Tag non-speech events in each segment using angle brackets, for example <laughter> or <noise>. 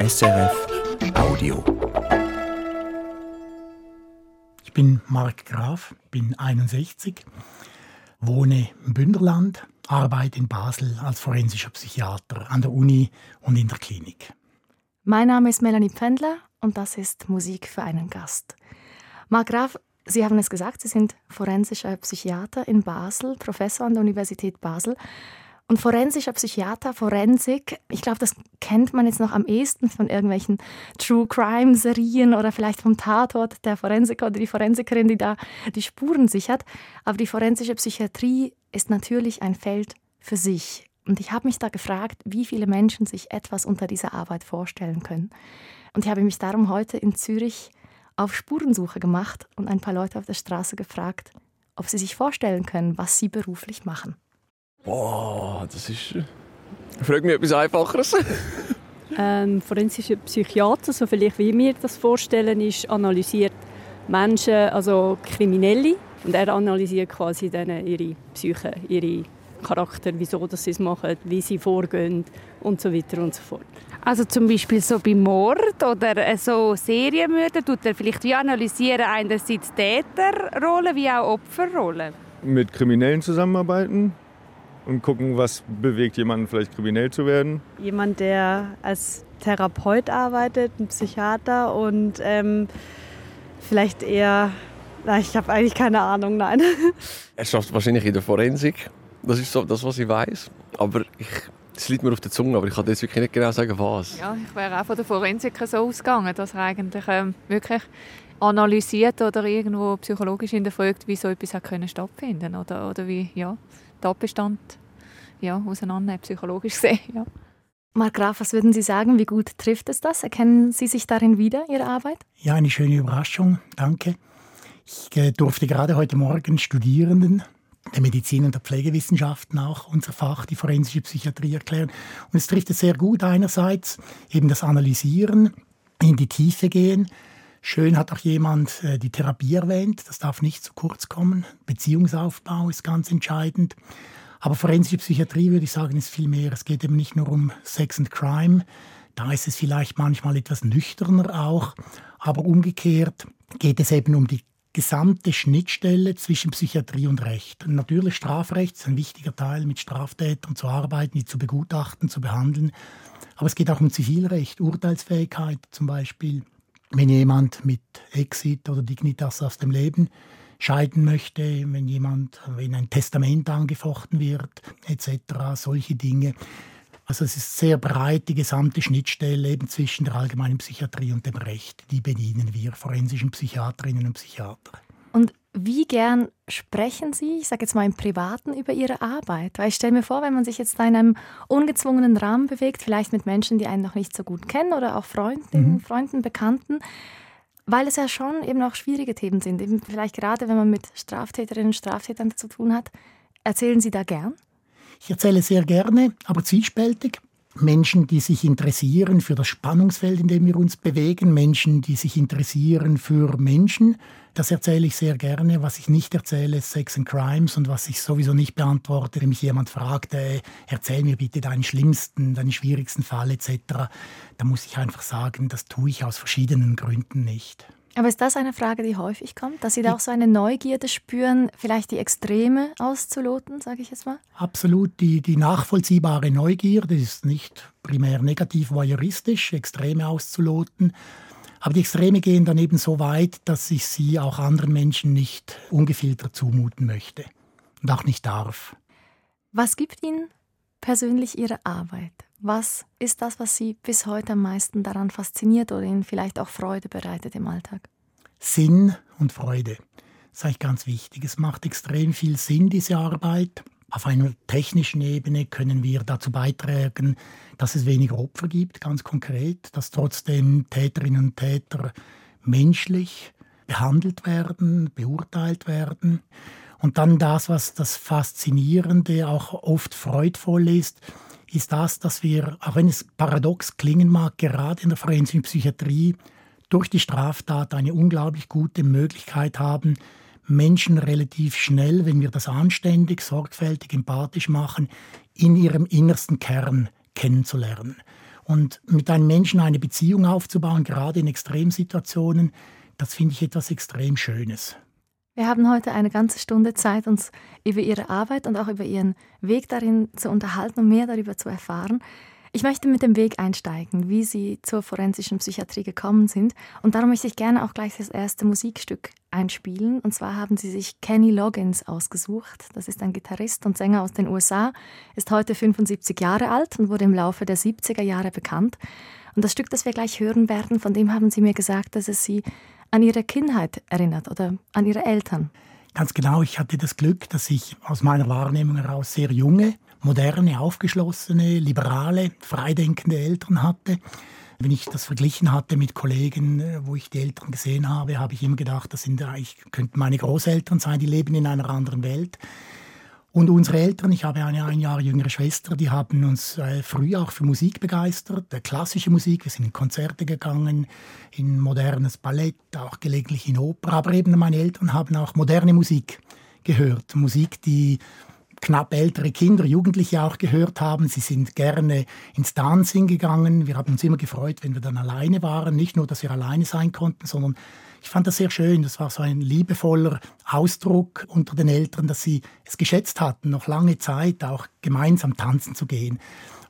SRF Audio. Ich bin Marc Graf, bin 61, wohne im Bündnerland, arbeite in Basel als forensischer Psychiater an der Uni und in der Klinik. Mein Name ist Melanie Pfändler und das ist Musik für einen Gast. Marc Graf, Sie haben es gesagt, Sie sind forensischer Psychiater in Basel, Professor an der Universität Basel. Und forensischer Psychiater, Forensik, ich glaube, das kennt man jetzt noch am ehesten von irgendwelchen True Crime Serien oder vielleicht vom Tatort der Forensiker oder die Forensikerin, die da die Spuren sichert. Aber die forensische Psychiatrie ist natürlich ein Feld für sich. Und ich habe mich da gefragt, wie viele Menschen sich etwas unter dieser Arbeit vorstellen können. Und ich habe mich darum heute in Zürich auf Spurensuche gemacht und ein paar Leute auf der Straße gefragt, ob sie sich vorstellen können, was sie beruflich machen. Boah, das ist. Ich frage mich etwas Einfacheres. <laughs> Ein forensischer Psychiater, so vielleicht wie wir das vorstellen, ist analysiert Menschen, also Kriminelle, und er analysiert quasi dann ihre Psyche, ihre Charakter, wieso dass sie es machen, wie sie vorgehen und so weiter und so fort. Also zum Beispiel so bei Mord oder so Serienmörder tut er vielleicht wie analysieren einerseits Täterrollen wie auch Opferrollen. Mit Kriminellen zusammenarbeiten, und gucken, was bewegt jemanden vielleicht kriminell zu werden. Jemand, der als Therapeut arbeitet, ein Psychiater und ähm, vielleicht eher, na, ich habe eigentlich keine Ahnung, nein. <laughs> Er schafft wahrscheinlich in der Forensik. Das ist so das, was ich weiß. Aber ich, es liegt mir auf der Zunge, aber ich kann jetzt wirklich nicht genau sagen, was. Ja, ich wäre auch von der Forensik so ausgegangen, dass er eigentlich ähm, wirklich analysiert oder irgendwo psychologisch hinterfragt, wie so etwas hat können stattfinden oder oder wie ja Tatbestand ja, auseinander psychologisch gesehen. Ja. Mark Graf, was würden Sie sagen? Wie gut trifft es das? Erkennen Sie sich darin wieder, Ihre Arbeit? Ja, eine schöne Überraschung. Danke. Ich äh, durfte gerade heute Morgen Studierenden der Medizin und der Pflegewissenschaften auch unser Fach, die forensische Psychiatrie, erklären. Und es trifft es sehr gut. Einerseits eben das Analysieren, in die Tiefe gehen. Schön hat auch jemand äh, die Therapie erwähnt. Das darf nicht zu kurz kommen. Beziehungsaufbau ist ganz entscheidend. Aber forensische Psychiatrie, würde ich sagen, ist viel mehr. Es geht eben nicht nur um Sex and Crime. Da ist es vielleicht manchmal etwas nüchterner auch. Aber umgekehrt geht es eben um die gesamte Schnittstelle zwischen Psychiatrie und Recht. natürlich Strafrecht ist ein wichtiger Teil, mit Straftätern zu arbeiten, die zu begutachten, zu behandeln. Aber es geht auch um Zivilrecht, Urteilsfähigkeit zum Beispiel. Wenn jemand mit Exit oder Dignitas aus dem Leben scheiden möchte, wenn jemand, wenn ein Testament angefochten wird, etc., solche Dinge. Also es ist sehr breit, die gesamte Schnittstelle eben zwischen der allgemeinen Psychiatrie und dem Recht. Die bedienen wir, forensischen Psychiaterinnen und Psychiater. Und wie gern sprechen Sie, ich sage jetzt mal im Privaten, über Ihre Arbeit? Weil ich stelle mir vor, wenn man sich jetzt da in einem ungezwungenen Rahmen bewegt, vielleicht mit Menschen, die einen noch nicht so gut kennen oder auch Freunden, mhm. Freunden, Bekannten, weil es ja schon eben auch schwierige Themen sind. Eben vielleicht gerade, wenn man mit Straftäterinnen und Straftätern zu tun hat. Erzählen Sie da gern? Ich erzähle sehr gerne, aber zwiespältig. Menschen, die sich interessieren für das Spannungsfeld, in dem wir uns bewegen, Menschen, die sich interessieren für Menschen. Das erzähle ich sehr gerne. Was ich nicht erzähle, ist Sex and Crimes und was ich sowieso nicht beantworte, wenn mich jemand fragt, äh, erzähl mir bitte deinen schlimmsten, deinen schwierigsten Fall etc., da muss ich einfach sagen, das tue ich aus verschiedenen Gründen nicht. Aber ist das eine Frage, die häufig kommt, dass Sie da auch so eine Neugierde spüren, vielleicht die Extreme auszuloten, sage ich jetzt mal? Absolut, die, die nachvollziehbare Neugierde ist nicht primär negativ voyeuristisch, Extreme auszuloten. Aber die Extreme gehen dann eben so weit, dass ich sie auch anderen Menschen nicht ungefiltert zumuten möchte und auch nicht darf. Was gibt Ihnen persönlich Ihre Arbeit? Was ist das, was Sie bis heute am meisten daran fasziniert oder Ihnen vielleicht auch Freude bereitet im Alltag? Sinn und Freude. Das ist eigentlich ganz wichtig. Es macht extrem viel Sinn, diese Arbeit. Auf einer technischen Ebene können wir dazu beitragen, dass es weniger Opfer gibt, ganz konkret, dass trotzdem Täterinnen und Täter menschlich behandelt werden, beurteilt werden. Und dann das, was das Faszinierende auch oft freudvoll ist, ist das, dass wir, auch wenn es paradox klingen mag, gerade in der forensischen Psychiatrie durch die Straftat eine unglaublich gute Möglichkeit haben, Menschen relativ schnell, wenn wir das anständig, sorgfältig, empathisch machen, in ihrem innersten Kern kennenzulernen. Und mit einem Menschen eine Beziehung aufzubauen, gerade in Extremsituationen, das finde ich etwas extrem Schönes. Wir haben heute eine ganze Stunde Zeit, uns über Ihre Arbeit und auch über Ihren Weg darin zu unterhalten und mehr darüber zu erfahren. Ich möchte mit dem Weg einsteigen, wie Sie zur forensischen Psychiatrie gekommen sind. Und darum möchte ich gerne auch gleich das erste Musikstück einspielen. Und zwar haben Sie sich Kenny Loggins ausgesucht. Das ist ein Gitarrist und Sänger aus den USA, ist heute 75 Jahre alt und wurde im Laufe der 70er Jahre bekannt. Und das Stück, das wir gleich hören werden, von dem haben Sie mir gesagt, dass es Sie an Ihre Kindheit erinnert oder an Ihre Eltern. Ganz genau, ich hatte das Glück, dass ich aus meiner Wahrnehmung heraus sehr junge moderne, aufgeschlossene, liberale, freidenkende Eltern hatte. Wenn ich das verglichen hatte mit Kollegen, äh, wo ich die Eltern gesehen habe, habe ich immer gedacht, das sind eigentlich, könnten meine Großeltern sein, die leben in einer anderen Welt. Und unsere Eltern, ich habe eine ein Jahr jüngere Schwester, die haben uns äh, früh auch für Musik begeistert, äh, klassische Musik. Wir sind in Konzerte gegangen, in modernes Ballett, auch gelegentlich in Oper. Aber eben meine Eltern haben auch moderne Musik gehört. Musik, die knapp ältere Kinder, Jugendliche auch gehört haben. Sie sind gerne ins Dancing gegangen. Wir haben uns immer gefreut, wenn wir dann alleine waren. Nicht nur, dass wir alleine sein konnten, sondern ich fand das sehr schön. Das war so ein liebevoller Ausdruck unter den Eltern, dass sie es geschätzt hatten, noch lange Zeit auch gemeinsam tanzen zu gehen.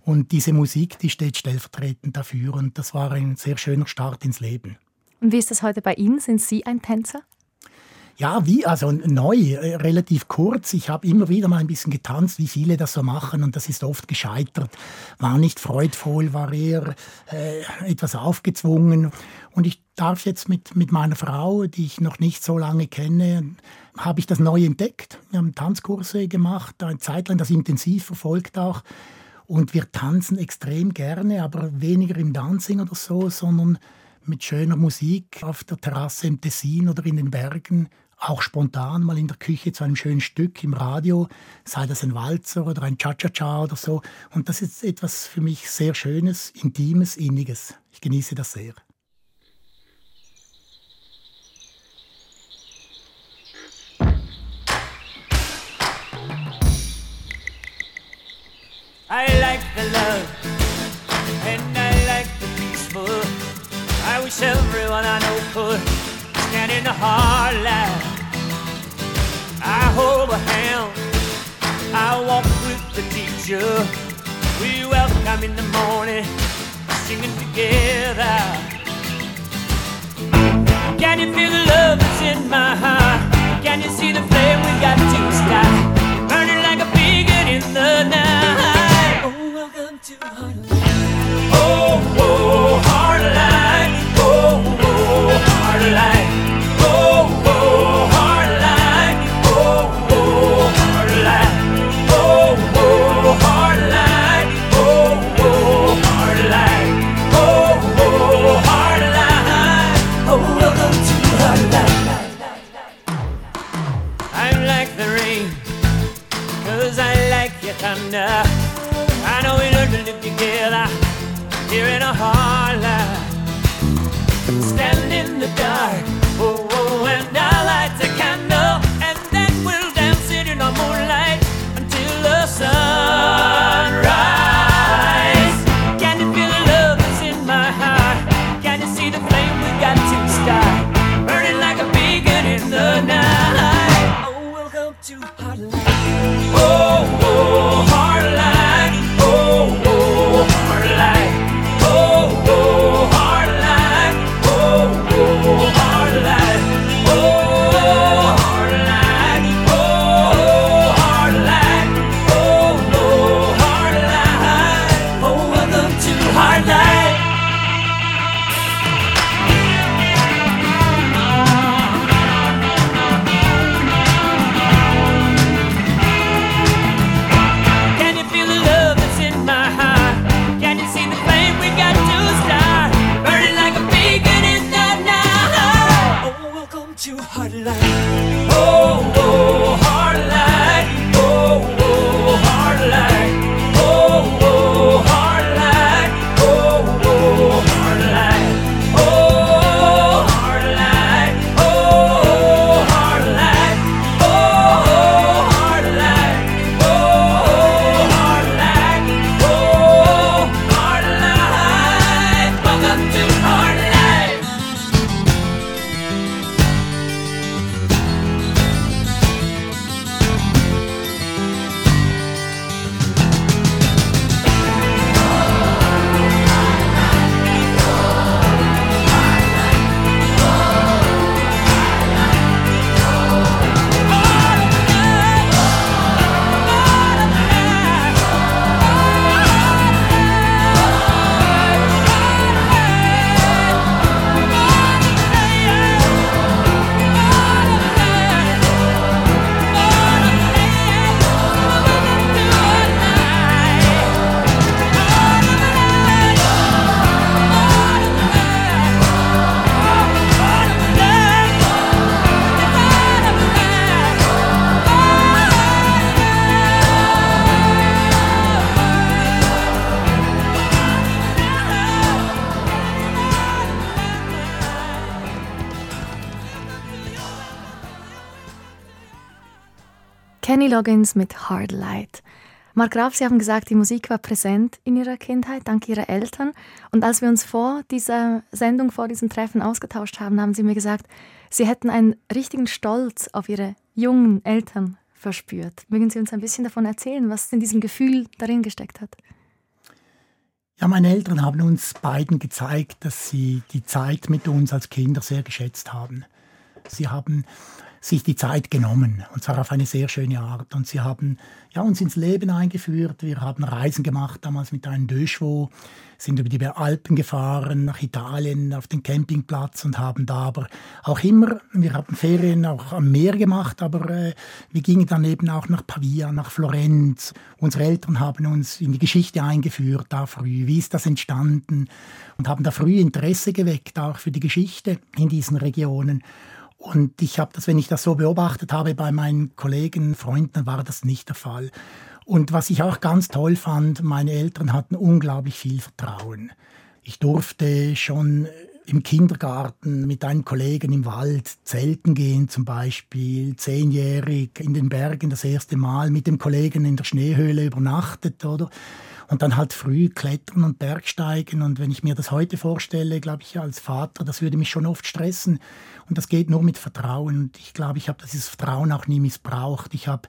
Und diese Musik, die steht stellvertretend dafür. Und das war ein sehr schöner Start ins Leben. Und wie ist das heute bei Ihnen? Sind Sie ein Tänzer? Ja, wie, also neu, äh, relativ kurz. Ich habe immer wieder mal ein bisschen getanzt, wie viele das so machen und das ist oft gescheitert. War nicht freudvoll, war eher äh, etwas aufgezwungen. Und ich darf jetzt mit, mit meiner Frau, die ich noch nicht so lange kenne, habe ich das neu entdeckt. Wir haben Tanzkurse gemacht, eine Zeit lang das intensiv verfolgt auch. Und wir tanzen extrem gerne, aber weniger im Dancing oder so, sondern mit schöner Musik auf der Terrasse im Tessin oder in den Bergen auch spontan mal in der Küche zu einem schönen Stück im Radio, sei das ein Walzer oder ein Cha-Cha-Cha oder so. Und das ist etwas für mich sehr Schönes, Intimes, Inniges. Ich genieße das sehr. I like the love and I like the peaceful. I wish everyone I know could. And in the heartland. I hold a hand, I walk with the teacher. We welcome in the morning, singing together. Can you feel the love that's in my heart? Can you see the flame we got to start? Burning like a beacon in the night. Oh, welcome to Heartland. Oh, oh, Heartland. Kenny Loggins mit Hard Light. Mark Graf, Sie haben gesagt, die Musik war präsent in Ihrer Kindheit, dank Ihrer Eltern. Und als wir uns vor dieser Sendung, vor diesem Treffen ausgetauscht haben, haben Sie mir gesagt, Sie hätten einen richtigen Stolz auf Ihre jungen Eltern verspürt. Mögen Sie uns ein bisschen davon erzählen, was in diesem Gefühl darin gesteckt hat? Ja, meine Eltern haben uns beiden gezeigt, dass sie die Zeit mit uns als Kinder sehr geschätzt haben. Sie haben sich die Zeit genommen und zwar auf eine sehr schöne Art. Und sie haben ja, uns ins Leben eingeführt. Wir haben Reisen gemacht, damals mit einem Döschwo, sind über die Alpen gefahren, nach Italien, auf den Campingplatz und haben da aber auch immer, wir haben Ferien auch am Meer gemacht, aber äh, wir gingen dann eben auch nach Pavia, nach Florenz. Unsere Eltern haben uns in die Geschichte eingeführt, da früh. Wie ist das entstanden? Und haben da früh Interesse geweckt, auch für die Geschichte in diesen Regionen. Und ich habe das, wenn ich das so beobachtet habe bei meinen Kollegen, Freunden, war das nicht der Fall. Und was ich auch ganz toll fand, meine Eltern hatten unglaublich viel Vertrauen. Ich durfte schon im Kindergarten mit einem Kollegen im Wald zelten gehen, zum Beispiel zehnjährig in den Bergen das erste Mal mit dem Kollegen in der Schneehöhle übernachtet, oder? Und dann halt früh klettern und Bergsteigen. Und wenn ich mir das heute vorstelle, glaube ich, als Vater, das würde mich schon oft stressen. Und das geht nur mit Vertrauen. Und ich glaube, ich habe dieses Vertrauen auch nie missbraucht. Ich habe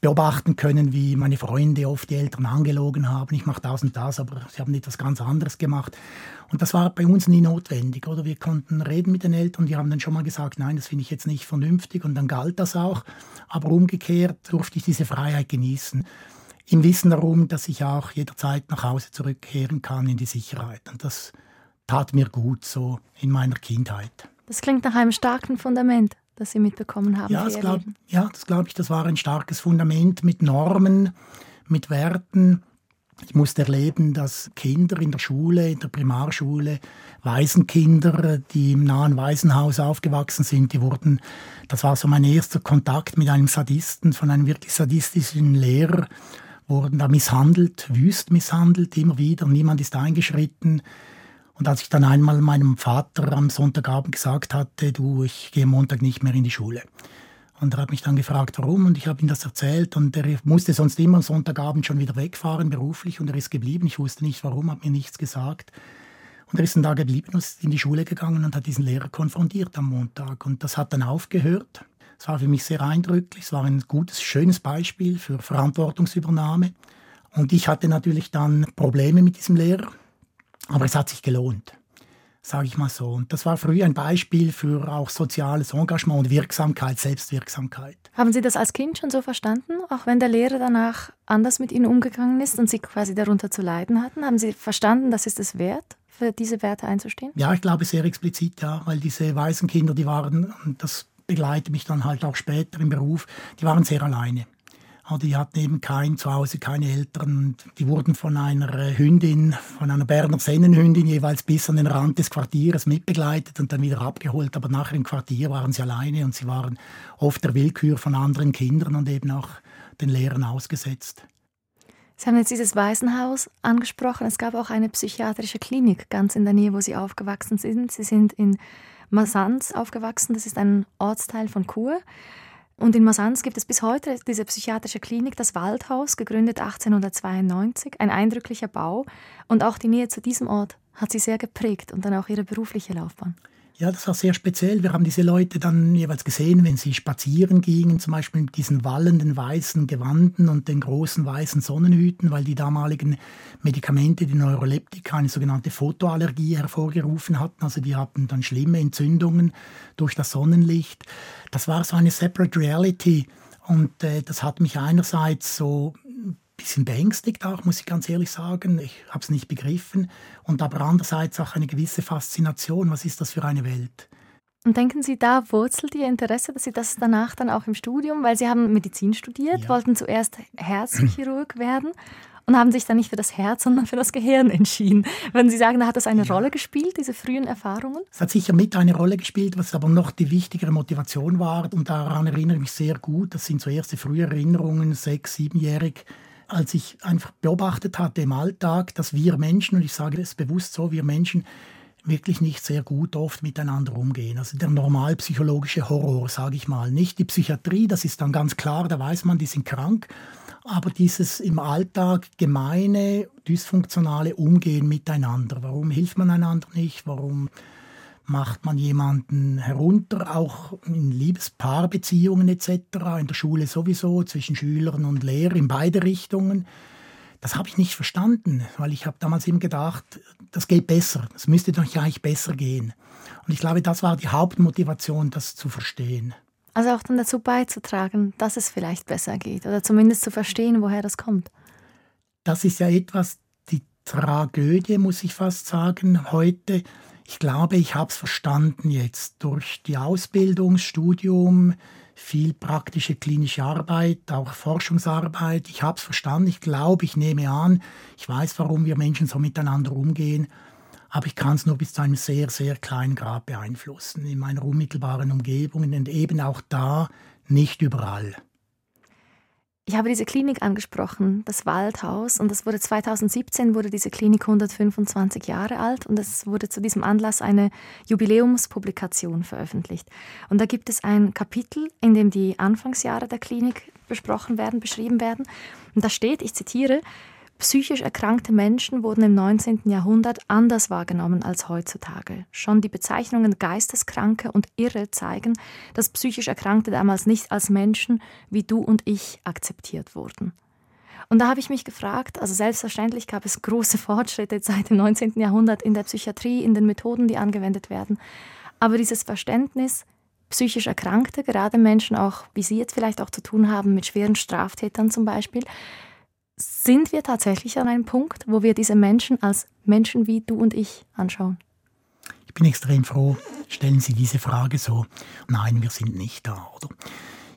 beobachten können, wie meine Freunde oft die Eltern angelogen haben. Ich mache das und das, aber sie haben etwas ganz anderes gemacht. Und das war bei uns nie notwendig, oder? Wir konnten reden mit den Eltern, die haben dann schon mal gesagt, nein, das finde ich jetzt nicht vernünftig und dann galt das auch. Aber umgekehrt durfte ich diese Freiheit genießen im Wissen darum, dass ich auch jederzeit nach Hause zurückkehren kann in die Sicherheit. Und das tat mir gut so in meiner Kindheit. Das klingt nach einem starken Fundament, das Sie mitbekommen haben. Ja, das glaube ja, glaub ich, das war ein starkes Fundament mit Normen, mit Werten. Ich musste erleben, dass Kinder in der Schule, in der Primarschule, Waisenkinder, die im nahen Waisenhaus aufgewachsen sind, die wurden, das war so mein erster Kontakt mit einem Sadisten, von einem wirklich sadistischen Lehrer wurden da misshandelt, wüst misshandelt, immer wieder. Niemand ist eingeschritten. Und als ich dann einmal meinem Vater am Sonntagabend gesagt hatte, du, ich gehe Montag nicht mehr in die Schule. Und er hat mich dann gefragt, warum, und ich habe ihm das erzählt. Und er musste sonst immer am Sonntagabend schon wieder wegfahren, beruflich, und er ist geblieben. Ich wusste nicht warum, hat mir nichts gesagt. Und er ist dann da geblieben ist in die Schule gegangen und hat diesen Lehrer konfrontiert am Montag. Und das hat dann aufgehört. Es war für mich sehr eindrücklich. Es war ein gutes, schönes Beispiel für Verantwortungsübernahme. Und ich hatte natürlich dann Probleme mit diesem Lehrer, aber es hat sich gelohnt, sage ich mal so. Und das war früher ein Beispiel für auch soziales Engagement und Wirksamkeit, Selbstwirksamkeit. Haben Sie das als Kind schon so verstanden, auch wenn der Lehrer danach anders mit Ihnen umgegangen ist und Sie quasi darunter zu leiden hatten? Haben Sie verstanden, das ist es wert? für diese Werte einzustehen? Ja, ich glaube sehr explizit, ja, weil diese Waisenkinder, die waren, das begleitet mich dann halt auch später im Beruf, die waren sehr alleine. Die hatten eben kein Zuhause, keine Eltern. Die wurden von einer Hündin, von einer Berner Sennenhündin jeweils bis an den Rand des Quartiers mitbegleitet und dann wieder abgeholt. Aber nachher im Quartier waren sie alleine und sie waren oft der Willkür von anderen Kindern und eben auch den Lehrern ausgesetzt. Sie haben jetzt dieses Waisenhaus angesprochen. Es gab auch eine psychiatrische Klinik ganz in der Nähe, wo Sie aufgewachsen sind. Sie sind in Masanz aufgewachsen. Das ist ein Ortsteil von Chur. Und in Masanz gibt es bis heute diese psychiatrische Klinik, das Waldhaus, gegründet 1892, ein eindrücklicher Bau. Und auch die Nähe zu diesem Ort hat sie sehr geprägt und dann auch ihre berufliche Laufbahn. Ja, das war sehr speziell. Wir haben diese Leute dann jeweils gesehen, wenn sie spazieren gingen, zum Beispiel mit diesen wallenden weißen Gewanden und den großen weißen Sonnenhüten, weil die damaligen Medikamente, die Neuroleptika, eine sogenannte Photoallergie hervorgerufen hatten. Also die hatten dann schlimme Entzündungen durch das Sonnenlicht. Das war so eine Separate Reality. Und äh, das hat mich einerseits so bisschen beängstigt auch, muss ich ganz ehrlich sagen. Ich habe es nicht begriffen. Und aber andererseits auch eine gewisse Faszination. Was ist das für eine Welt? Und denken Sie, da wurzelt Ihr Interesse, dass Sie das danach dann auch im Studium, weil Sie haben Medizin studiert, ja. wollten zuerst Herzchirurg werden und haben sich dann nicht für das Herz, sondern für das Gehirn entschieden. Würden Sie sagen, da hat das eine ja. Rolle gespielt, diese frühen Erfahrungen? Es hat sicher mit eine Rolle gespielt, was aber noch die wichtigere Motivation war. Und daran erinnere ich mich sehr gut. Das sind so erste frühe Erinnerungen, sechs, siebenjährig als ich einfach beobachtet hatte im Alltag, dass wir Menschen, und ich sage das bewusst so, wir Menschen, wirklich nicht sehr gut oft miteinander umgehen. Also der normalpsychologische Horror, sage ich mal. Nicht die Psychiatrie, das ist dann ganz klar, da weiß man, die sind krank. Aber dieses im Alltag gemeine, dysfunktionale Umgehen miteinander. Warum hilft man einander nicht? Warum macht man jemanden herunter, auch in Liebespaarbeziehungen etc., in der Schule sowieso, zwischen Schülern und Lehrern, in beide Richtungen. Das habe ich nicht verstanden, weil ich habe damals eben gedacht, das geht besser, es müsste doch eigentlich besser gehen. Und ich glaube, das war die Hauptmotivation, das zu verstehen. Also auch dann dazu beizutragen, dass es vielleicht besser geht oder zumindest zu verstehen, woher das kommt. Das ist ja etwas, die Tragödie, muss ich fast sagen, heute. Ich glaube, ich habe es verstanden jetzt durch die Ausbildung, Studium, viel praktische klinische Arbeit, auch Forschungsarbeit. Ich habe es verstanden, ich glaube, ich nehme an, ich weiß, warum wir Menschen so miteinander umgehen, aber ich kann es nur bis zu einem sehr, sehr kleinen Grad beeinflussen, in meiner unmittelbaren Umgebung und eben auch da nicht überall. Ich habe diese Klinik angesprochen, das Waldhaus, und das wurde 2017 wurde diese Klinik 125 Jahre alt und es wurde zu diesem Anlass eine Jubiläumspublikation veröffentlicht. Und da gibt es ein Kapitel, in dem die Anfangsjahre der Klinik besprochen werden, beschrieben werden. Und da steht, ich zitiere, Psychisch erkrankte Menschen wurden im 19. Jahrhundert anders wahrgenommen als heutzutage. Schon die Bezeichnungen Geisteskranke und Irre zeigen, dass psychisch Erkrankte damals nicht als Menschen wie du und ich akzeptiert wurden. Und da habe ich mich gefragt, also selbstverständlich gab es große Fortschritte seit dem 19. Jahrhundert in der Psychiatrie, in den Methoden, die angewendet werden. Aber dieses Verständnis, psychisch Erkrankte, gerade Menschen auch, wie Sie jetzt vielleicht auch zu tun haben, mit schweren Straftätern zum Beispiel, sind wir tatsächlich an einem Punkt, wo wir diese Menschen als Menschen wie du und ich anschauen? Ich bin extrem froh, stellen Sie diese Frage so. Nein, wir sind nicht da, oder?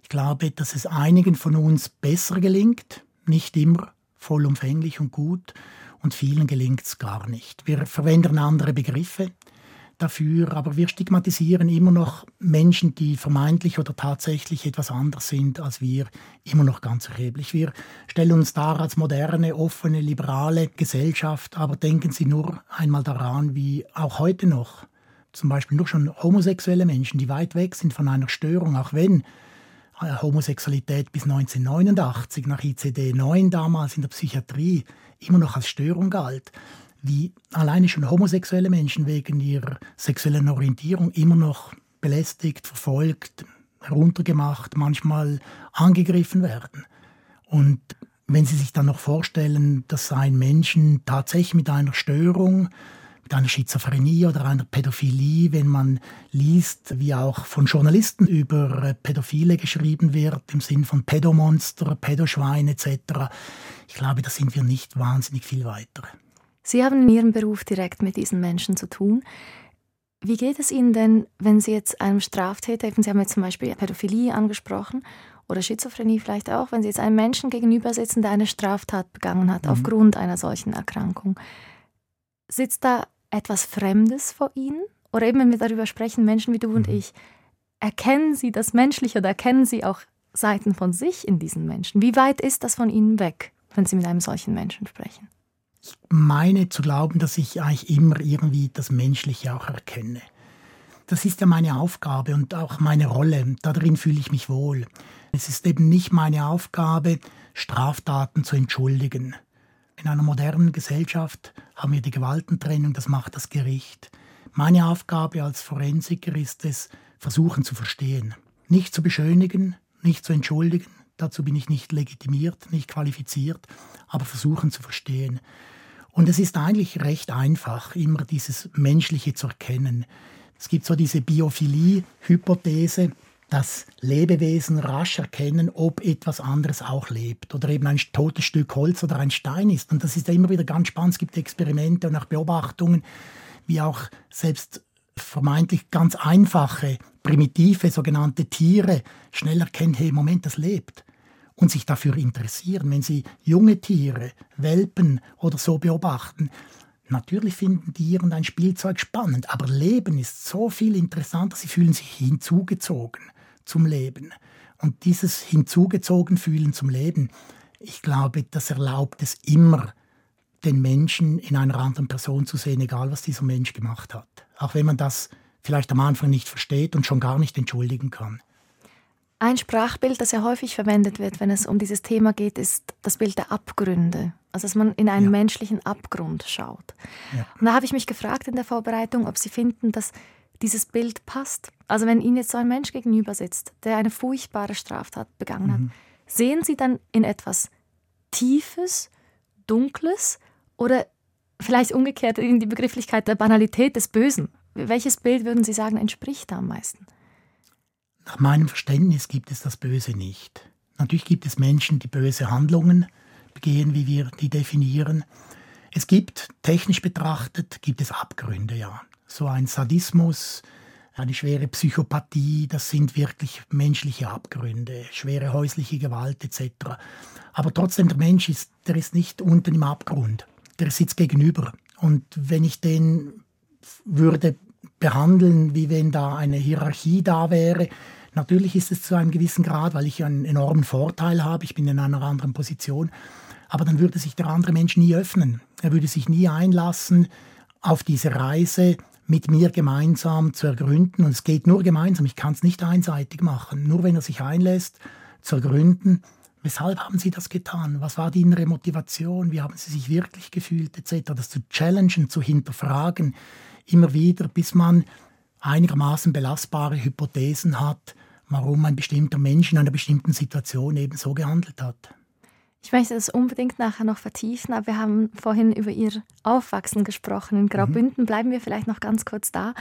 Ich glaube, dass es einigen von uns besser gelingt, nicht immer vollumfänglich und gut, und vielen gelingt es gar nicht. Wir verwenden andere Begriffe, dafür, aber wir stigmatisieren immer noch Menschen, die vermeintlich oder tatsächlich etwas anders sind als wir, immer noch ganz erheblich. Wir stellen uns dar als moderne, offene, liberale Gesellschaft, aber denken Sie nur einmal daran, wie auch heute noch zum Beispiel nur schon homosexuelle Menschen, die weit weg sind von einer Störung, auch wenn äh, Homosexualität bis 1989 nach ICD 9 damals in der Psychiatrie immer noch als Störung galt, wie alleine schon homosexuelle Menschen wegen ihrer sexuellen Orientierung immer noch belästigt, verfolgt, heruntergemacht, manchmal angegriffen werden. Und wenn Sie sich dann noch vorstellen, das seien Menschen tatsächlich mit einer Störung, mit einer Schizophrenie oder einer Pädophilie, wenn man liest, wie auch von Journalisten über Pädophile geschrieben wird, im Sinn von Pädomonster, Pädoschwein etc., ich glaube, da sind wir nicht wahnsinnig viel weiter. Sie haben in Ihrem Beruf direkt mit diesen Menschen zu tun. Wie geht es Ihnen denn, wenn Sie jetzt einem Straftäter, Sie haben jetzt zum Beispiel Pädophilie angesprochen oder Schizophrenie vielleicht auch, wenn Sie jetzt einem Menschen gegenüber sitzen, der eine Straftat begangen hat mhm. aufgrund einer solchen Erkrankung, sitzt da etwas Fremdes vor Ihnen? Oder eben, wenn wir darüber sprechen, Menschen wie du und mhm. ich, erkennen Sie das Menschliche oder erkennen Sie auch Seiten von sich in diesen Menschen? Wie weit ist das von Ihnen weg, wenn Sie mit einem solchen Menschen sprechen? Ich meine zu glauben, dass ich eigentlich immer irgendwie das Menschliche auch erkenne. Das ist ja meine Aufgabe und auch meine Rolle. Darin fühle ich mich wohl. Es ist eben nicht meine Aufgabe, Straftaten zu entschuldigen. In einer modernen Gesellschaft haben wir die Gewaltentrennung, das macht das Gericht. Meine Aufgabe als Forensiker ist es, versuchen zu verstehen. Nicht zu beschönigen, nicht zu entschuldigen, dazu bin ich nicht legitimiert, nicht qualifiziert, aber versuchen zu verstehen. Und es ist eigentlich recht einfach, immer dieses Menschliche zu erkennen. Es gibt so diese Biophilie-Hypothese, dass Lebewesen rasch erkennen, ob etwas anderes auch lebt oder eben ein totes Stück Holz oder ein Stein ist. Und das ist ja immer wieder ganz spannend. Es gibt Experimente und auch Beobachtungen, wie auch selbst vermeintlich ganz einfache, primitive, sogenannte Tiere schnell erkennen, hey, Moment, das lebt und sich dafür interessieren. Wenn Sie junge Tiere, Welpen oder so beobachten, natürlich finden die irgendein Spielzeug spannend, aber Leben ist so viel interessanter, sie fühlen sich hinzugezogen zum Leben. Und dieses hinzugezogen fühlen zum Leben, ich glaube, das erlaubt es immer, den Menschen in einer anderen Person zu sehen, egal was dieser Mensch gemacht hat. Auch wenn man das vielleicht am Anfang nicht versteht und schon gar nicht entschuldigen kann. Ein Sprachbild, das ja häufig verwendet wird, wenn es um dieses Thema geht, ist das Bild der Abgründe. Also dass man in einen ja. menschlichen Abgrund schaut. Ja. Und da habe ich mich gefragt in der Vorbereitung, ob Sie finden, dass dieses Bild passt. Also wenn Ihnen jetzt so ein Mensch gegenüber sitzt, der eine furchtbare Straftat begangen mhm. hat, sehen Sie dann in etwas Tiefes, Dunkles oder vielleicht umgekehrt in die Begrifflichkeit der Banalität des Bösen? Welches Bild würden Sie sagen, entspricht da am meisten? Nach meinem Verständnis gibt es das Böse nicht. Natürlich gibt es Menschen, die böse Handlungen begehen, wie wir die definieren. Es gibt, technisch betrachtet, gibt es Abgründe, ja. So ein Sadismus, eine schwere Psychopathie, das sind wirklich menschliche Abgründe, schwere häusliche Gewalt etc. Aber trotzdem, der Mensch ist, der ist nicht unten im Abgrund, der sitzt gegenüber. Und wenn ich den würde behandeln, wie wenn da eine Hierarchie da wäre. Natürlich ist es zu einem gewissen Grad, weil ich einen enormen Vorteil habe, ich bin in einer anderen Position, aber dann würde sich der andere Mensch nie öffnen. Er würde sich nie einlassen auf diese Reise mit mir gemeinsam zu ergründen. Und es geht nur gemeinsam, ich kann es nicht einseitig machen. Nur wenn er sich einlässt, zu ergründen, weshalb haben Sie das getan? Was war die innere Motivation? Wie haben Sie sich wirklich gefühlt, etc. Das zu challengen, zu hinterfragen, immer wieder, bis man einigermaßen belastbare Hypothesen hat, warum ein bestimmter Mensch in einer bestimmten Situation eben so gehandelt hat. Ich möchte das unbedingt nachher noch vertiefen, aber wir haben vorhin über Ihr Aufwachsen gesprochen. In Graubünden mhm. bleiben wir vielleicht noch ganz kurz da.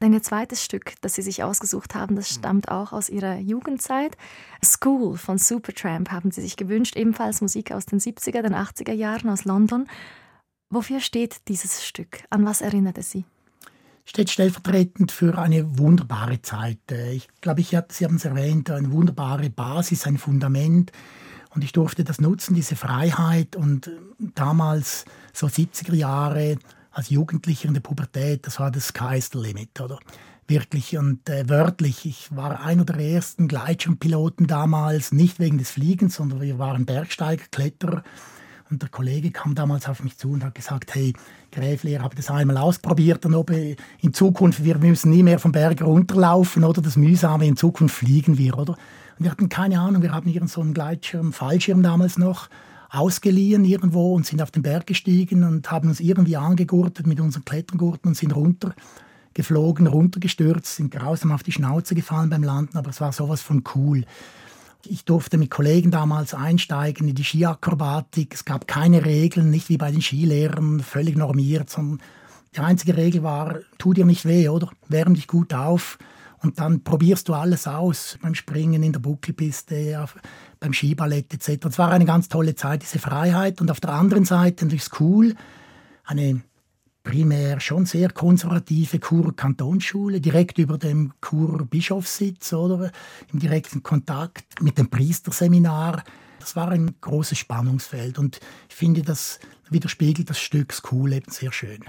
Denn Ihr zweites Stück, das Sie sich ausgesucht haben, das stammt auch aus Ihrer Jugendzeit. School von Supertramp haben Sie sich gewünscht, ebenfalls Musik aus den 70er, den 80er Jahren aus London. Wofür steht dieses Stück? An was erinnert es Sie? Steht stellvertretend für eine wunderbare Zeit. Äh, ich glaube, ich Sie haben es erwähnt, eine wunderbare Basis, ein Fundament. Und ich durfte das nutzen, diese Freiheit. Und äh, damals, so 70er Jahre, als Jugendlicher in der Pubertät, das war das Sky's the Limit, oder? Wirklich und äh, wörtlich. Ich war einer der ersten Gleitschirmpiloten damals, nicht wegen des Fliegens, sondern wir waren Bergsteiger, Kletterer. Und der Kollege kam damals auf mich zu und hat gesagt, hey, Gräfli, ihr habt das einmal ausprobiert und ob in Zukunft, wir müssen nie mehr vom Berg runterlaufen oder das Mühsame, in Zukunft fliegen wir, oder? Und wir hatten keine Ahnung, wir haben hier so einen Gleitschirm, Fallschirm damals noch, ausgeliehen irgendwo und sind auf den Berg gestiegen und haben uns irgendwie angegurtet mit unseren Klettergurten und sind runtergeflogen, runtergestürzt, sind grausam auf die Schnauze gefallen beim Landen, aber es war sowas von cool. Ich durfte mit Kollegen damals einsteigen in die Skiakrobatik. Es gab keine Regeln, nicht wie bei den Skilehrern, völlig normiert, sondern die einzige Regel war, tu dir nicht weh, oder? Wärm dich gut auf und dann probierst du alles aus, beim Springen in der Buckelpiste, beim Skiballett etc. Es war eine ganz tolle Zeit, diese Freiheit. Und auf der anderen Seite natürlich School, eine primär schon sehr konservative Kur-Kantonsschule, direkt über dem Kur-Bischofssitz oder im direkten Kontakt mit dem Priesterseminar. Das war ein großes Spannungsfeld und ich finde, das widerspiegelt das Stück School eben sehr schön.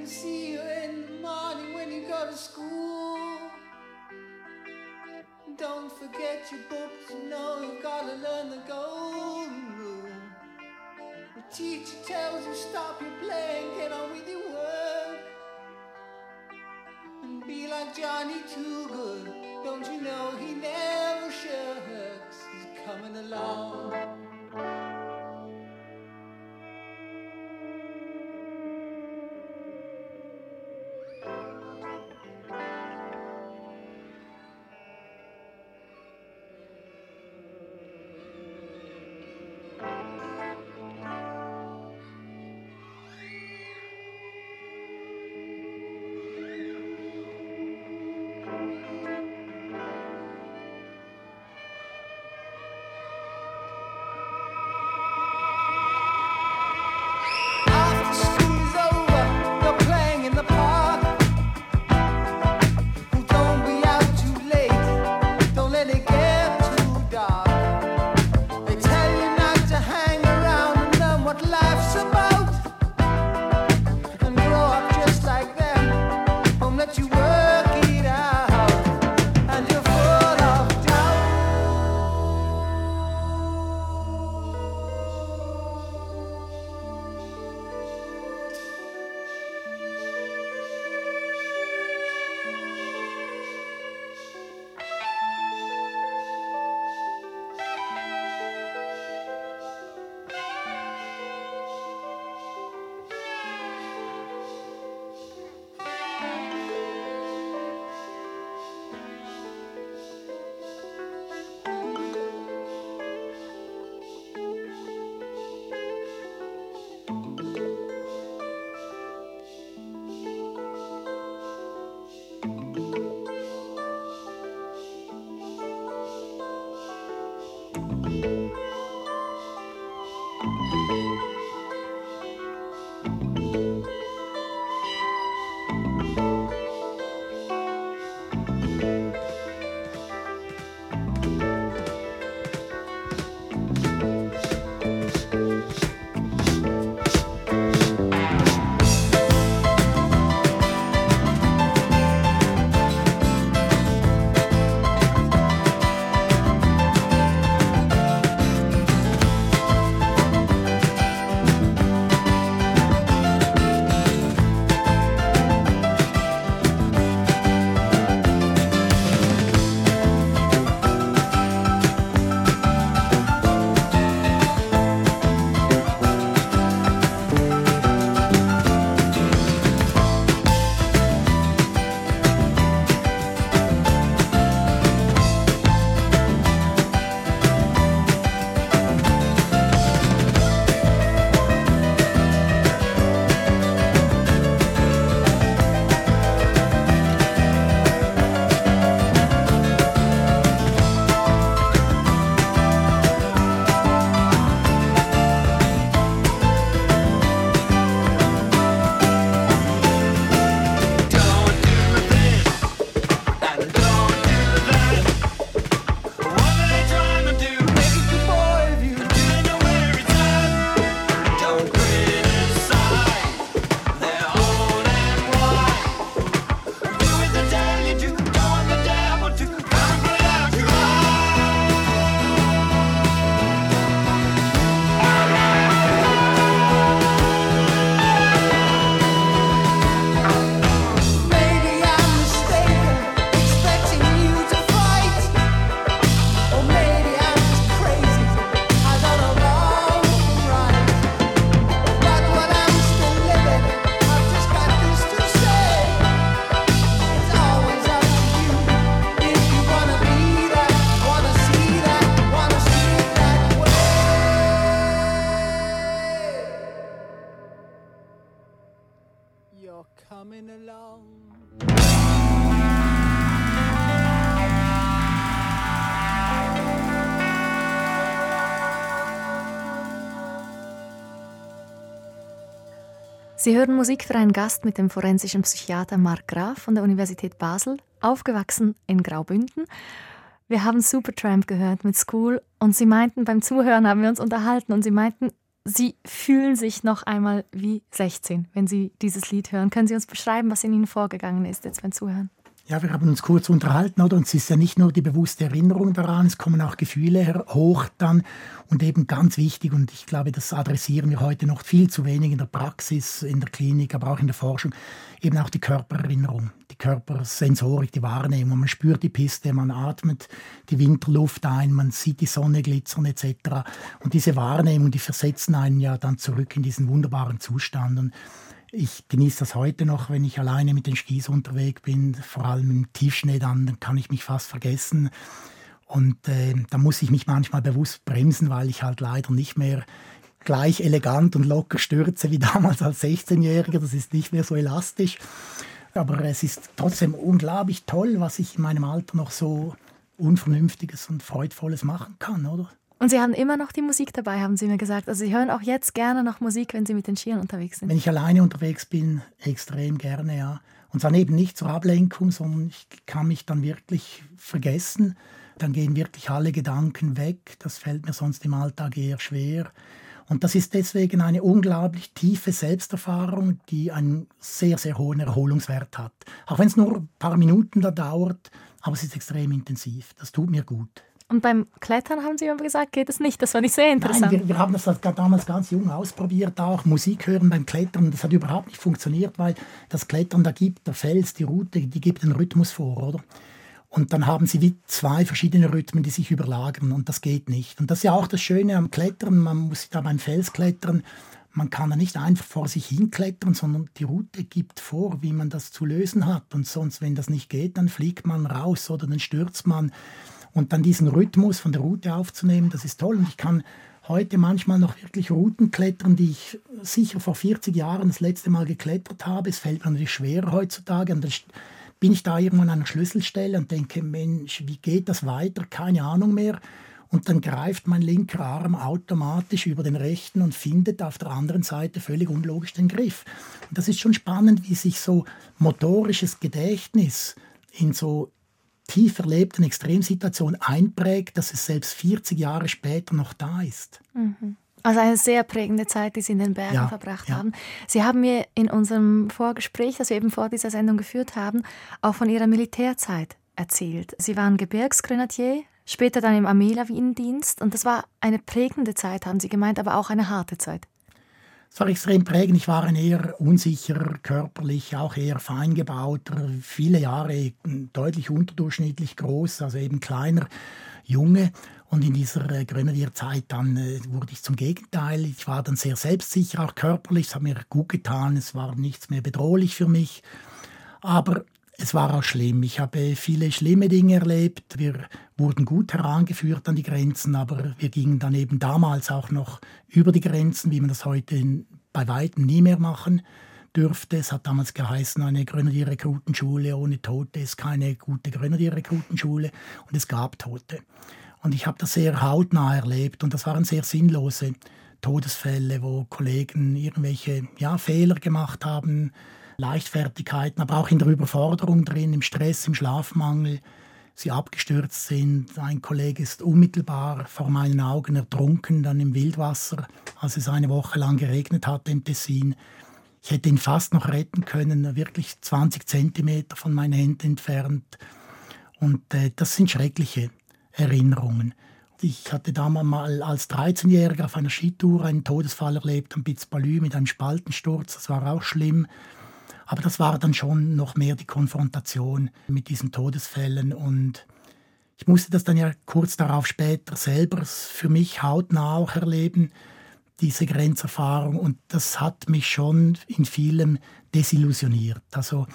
Can see you in the morning when you go to school. Don't forget your books, you know you gotta learn the golden rule. The teacher tells you stop your playing, get on with your work. And be like Johnny Too Good, don't you know he never Sie hören Musik für einen Gast mit dem forensischen Psychiater Mark Graf von der Universität Basel, aufgewachsen in Graubünden. Wir haben Supertramp gehört mit School und Sie meinten, beim Zuhören haben wir uns unterhalten und Sie meinten, Sie fühlen sich noch einmal wie 16, wenn Sie dieses Lied hören. Können Sie uns beschreiben, was in Ihnen vorgegangen ist jetzt beim Zuhören? Ja, wir haben uns kurz unterhalten, oder? Und es ist ja nicht nur die bewusste Erinnerung daran, es kommen auch Gefühle hoch dann. Und eben ganz wichtig, und ich glaube, das adressieren wir heute noch viel zu wenig in der Praxis, in der Klinik, aber auch in der Forschung, eben auch die Körpererinnerung, die Körpersensorik, die Wahrnehmung. Man spürt die Piste, man atmet die Winterluft ein, man sieht die Sonne glitzern etc. Und diese Wahrnehmung, die versetzen einen ja dann zurück in diesen wunderbaren Zustand. Und ich genieße das heute noch, wenn ich alleine mit den Skis unterwegs bin, vor allem im Tiefschnee, dann, dann kann ich mich fast vergessen. Und äh, da muss ich mich manchmal bewusst bremsen, weil ich halt leider nicht mehr gleich elegant und locker stürze wie <laughs> damals als 16-Jähriger. Das ist nicht mehr so elastisch. Aber es ist trotzdem unglaublich toll, was ich in meinem Alter noch so Unvernünftiges und Freudvolles machen kann, oder? Und Sie haben immer noch die Musik dabei, haben Sie mir gesagt. Also Sie hören auch jetzt gerne noch Musik, wenn Sie mit den Skiern unterwegs sind. Wenn ich alleine unterwegs bin, extrem gerne, ja. Und zwar eben nicht zur Ablenkung, sondern ich kann mich dann wirklich vergessen. Dann gehen wirklich alle Gedanken weg. Das fällt mir sonst im Alltag eher schwer. Und das ist deswegen eine unglaublich tiefe Selbsterfahrung, die einen sehr, sehr hohen Erholungswert hat. Auch wenn es nur ein paar Minuten da dauert, aber es ist extrem intensiv. Das tut mir gut. Und beim Klettern haben Sie immer gesagt, geht es nicht. Das fand ich sehr interessant. Nein, wir, wir haben das damals ganz jung ausprobiert, auch Musik hören beim Klettern. Das hat überhaupt nicht funktioniert, weil das Klettern, da gibt der Fels, die Route, die gibt den Rhythmus vor, oder? Und dann haben sie wie zwei verschiedene Rhythmen, die sich überlagern und das geht nicht. Und das ist ja auch das Schöne am Klettern, man muss da beim Fels klettern, man kann da nicht einfach vor sich hinklettern, sondern die Route gibt vor, wie man das zu lösen hat. Und sonst, wenn das nicht geht, dann fliegt man raus oder dann stürzt man. Und dann diesen Rhythmus von der Route aufzunehmen, das ist toll. Und ich kann heute manchmal noch wirklich Routen klettern, die ich sicher vor 40 Jahren das letzte Mal geklettert habe. Es fällt mir natürlich schwerer heutzutage. Und dann bin ich da irgendwo an einer Schlüsselstelle und denke, Mensch, wie geht das weiter? Keine Ahnung mehr. und dann greift mein linker Arm automatisch über den rechten und findet auf der anderen Seite völlig unlogisch den Griff. Und das ist schon spannend, wie sich so motorisches Gedächtnis in so tief erlebten Extremsituationen einprägt, dass es selbst 40 Jahre später noch da ist. Mhm. Also eine sehr prägende Zeit, die Sie in den Bergen Ja, verbracht ja. haben. Sie haben mir in unserem Vorgespräch, das wir eben vor dieser Sendung geführt haben, auch von Ihrer Militärzeit erzählt. Sie waren Gebirgsgrenadier, später dann im Armeelawinendienst und das war eine prägende Zeit, haben Sie gemeint, aber auch eine harte Zeit. Es war extrem prägend. Ich war ein eher unsicherer, körperlich, auch eher feingebauter, viele Jahre deutlich unterdurchschnittlich groß, also eben kleiner Junge. Und in dieser äh, Grenadierzeit dann äh, wurde ich zum Gegenteil. Ich war dann sehr selbstsicher, auch körperlich. Es hat mir gut getan. Es war nichts mehr bedrohlich für mich. Aber es war auch schlimm. Ich habe viele schlimme Dinge erlebt. Wir wurden gut herangeführt an die Grenzen, aber wir gingen dann eben damals auch noch über die Grenzen, wie man das heute bei weitem nie mehr machen dürfte. Es hat damals geheißen, eine Grenadierrekrutenschule ohne Tote ist keine gute Grenadierrekrutenschule und es gab Tote. Und ich habe das sehr hautnah erlebt und das waren sehr sinnlose Todesfälle, wo Kollegen irgendwelche ja, Fehler gemacht haben, Leichtfertigkeiten, aber auch in der Überforderung drin, im Stress, im Schlafmangel, sie abgestürzt sind. Ein Kollege ist unmittelbar vor meinen Augen ertrunken, dann im Wildwasser, als es eine Woche lang geregnet hat im Tessin. Ich hätte ihn fast noch retten können, wirklich 20 Zentimeter von meinen Händen entfernt. Und äh, das sind schreckliche Erinnerungen. Ich hatte damals mal als 13-Jähriger auf einer Skitour einen Todesfall erlebt am Pitzbalü mit einem Spaltensturz. Das war auch schlimm. Aber das war dann schon noch mehr die Konfrontation mit diesen Todesfällen. Und ich musste das dann ja kurz darauf später selber für mich hautnah auch erleben, diese Grenzerfahrung. Und das hat mich schon in vielem desillusioniert. Also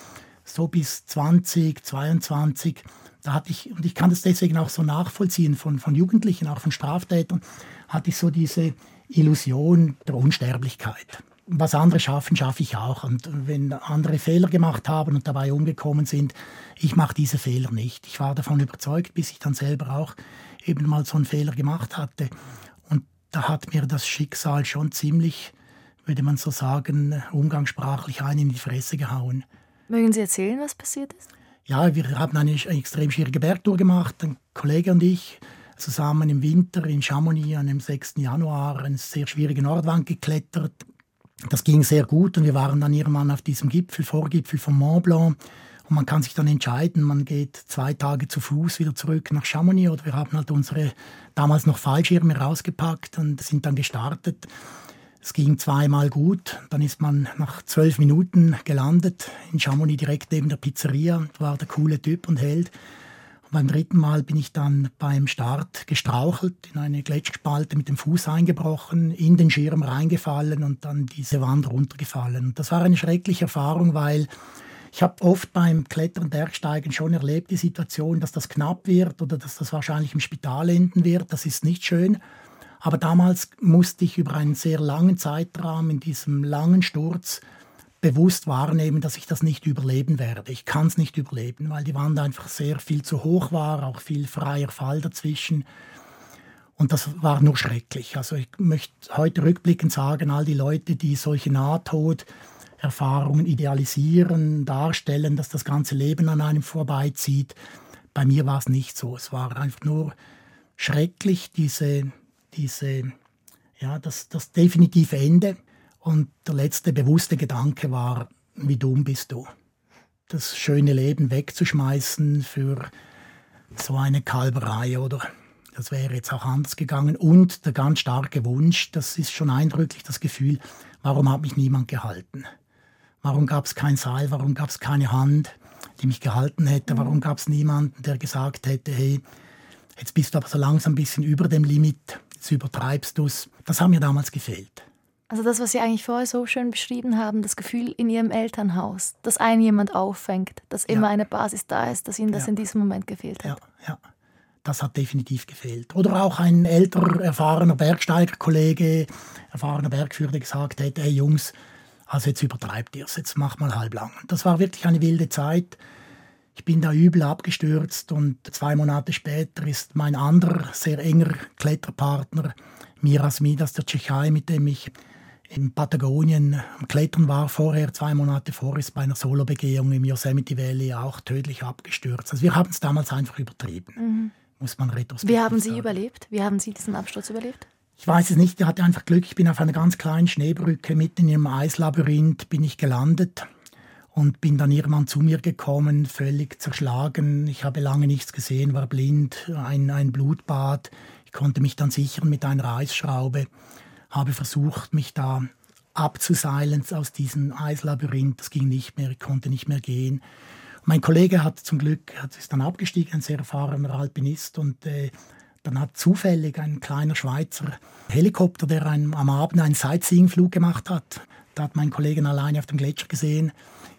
so bis 20, 22, da hatte ich, und ich kann das deswegen auch so nachvollziehen von, von Jugendlichen, auch von Straftätern, hatte ich so diese Illusion der Unsterblichkeit. Was andere schaffen, schaffe ich auch. Und wenn andere Fehler gemacht haben und dabei umgekommen sind, ich mache diese Fehler nicht. Ich war davon überzeugt, bis ich dann selber auch eben mal so einen Fehler gemacht hatte. Und da hat mir das Schicksal schon ziemlich, würde man so sagen, umgangssprachlich einen in die Fresse gehauen. Mögen Sie erzählen, was passiert ist? Ja, wir haben eine extrem schwierige Bergtour gemacht, ein Kollege und ich, zusammen im Winter in Chamonix an dem 6. Januar eine sehr schwierige Nordwand geklettert. Das ging sehr gut und wir waren dann irgendwann auf diesem Gipfel, Vorgipfel von Mont Blanc. Und man kann sich dann entscheiden, man geht zwei Tage zu Fuß wieder zurück nach Chamonix oder wir haben halt unsere damals noch Fallschirme rausgepackt und sind dann gestartet. Es ging zweimal gut, dann ist man nach zwölf Minuten gelandet in Chamonix direkt neben der Pizzeria, war der coole Typ und Held. Beim dritten Mal bin ich dann beim Start gestrauchelt, in eine Gletscherspalte mit dem Fuß eingebrochen, in den Schirm reingefallen und dann diese Wand runtergefallen. Das war eine schreckliche Erfahrung, weil ich habe oft beim Klettern, Bergsteigen schon erlebt, die Situation, dass das knapp wird oder dass das wahrscheinlich im Spital enden wird. Das ist nicht schön. Aber damals musste ich über einen sehr langen Zeitraum in diesem langen Sturz bewusst wahrnehmen, dass ich das nicht überleben werde. Ich kann es nicht überleben, weil die Wand einfach sehr viel zu hoch war, auch viel freier Fall dazwischen. Und das war nur schrecklich. Also ich möchte heute rückblickend sagen, all die Leute, die solche Nahtoderfahrungen idealisieren, darstellen, dass das ganze Leben an einem vorbeizieht, bei mir war es nicht so. Es war einfach nur schrecklich, diese diese, ja, das, das definitive Ende. Und der letzte bewusste Gedanke war, wie dumm bist du? Das schöne Leben wegzuschmeißen für so eine Kalberei oder das wäre jetzt auch anders gegangen. Und der ganz starke Wunsch, das ist schon eindrücklich das Gefühl, warum hat mich niemand gehalten? Warum gab es kein Seil? Warum gab es keine Hand, die mich gehalten hätte? Warum gab es niemanden, der gesagt hätte, hey, jetzt bist du aber so langsam ein bisschen über dem Limit, jetzt übertreibst du es. Das hat mir damals gefehlt. Also das, was Sie eigentlich vorher so schön beschrieben haben, das Gefühl in Ihrem Elternhaus, dass einen jemand auffängt, dass immer Ja. eine Basis da ist, dass Ihnen das Ja. in diesem Moment gefehlt hat. Ja, ja. Das hat definitiv gefehlt. Oder auch ein älterer, erfahrener Bergsteigerkollege, erfahrener Bergführer, der gesagt hätte, hey Jungs, also jetzt übertreibt ihr es, jetzt macht mal halblang. Das war wirklich eine wilde Zeit. Ich bin da übel abgestürzt und zwei Monate später ist mein anderer sehr enger Kletterpartner Miras Midas der Tschechei, mit dem ich in Patagonien am Klettern war vorher, zwei Monate vor, ist bei einer Solobegehung im Yosemite Valley auch tödlich abgestürzt. Also wir haben es damals einfach übertrieben, mhm. muss man retrospektiv Wie haben Sie sagen. überlebt? Wie haben Sie diesen Absturz überlebt? Ich weiß es nicht, ich hatte einfach Glück. Ich bin auf einer ganz kleinen Schneebrücke mitten im Eislabyrinth bin ich gelandet und bin dann irgendwann zu mir gekommen, völlig zerschlagen. Ich habe lange nichts gesehen, war blind, ein, ein Blutbad. Ich konnte mich dann sichern mit einer Eisschraube habe versucht, mich da abzuseilen aus diesem Eislabyrinth. Das ging nicht mehr, ich konnte nicht mehr gehen. Mein Kollege hat zum Glück, hat, ist dann abgestiegen, ein sehr erfahrener Alpinist und äh, dann hat zufällig ein kleiner Schweizer Helikopter, der ein, am Abend einen Sightseeing-Flug gemacht hat. Da hat mein Kollege alleine auf dem Gletscher gesehen,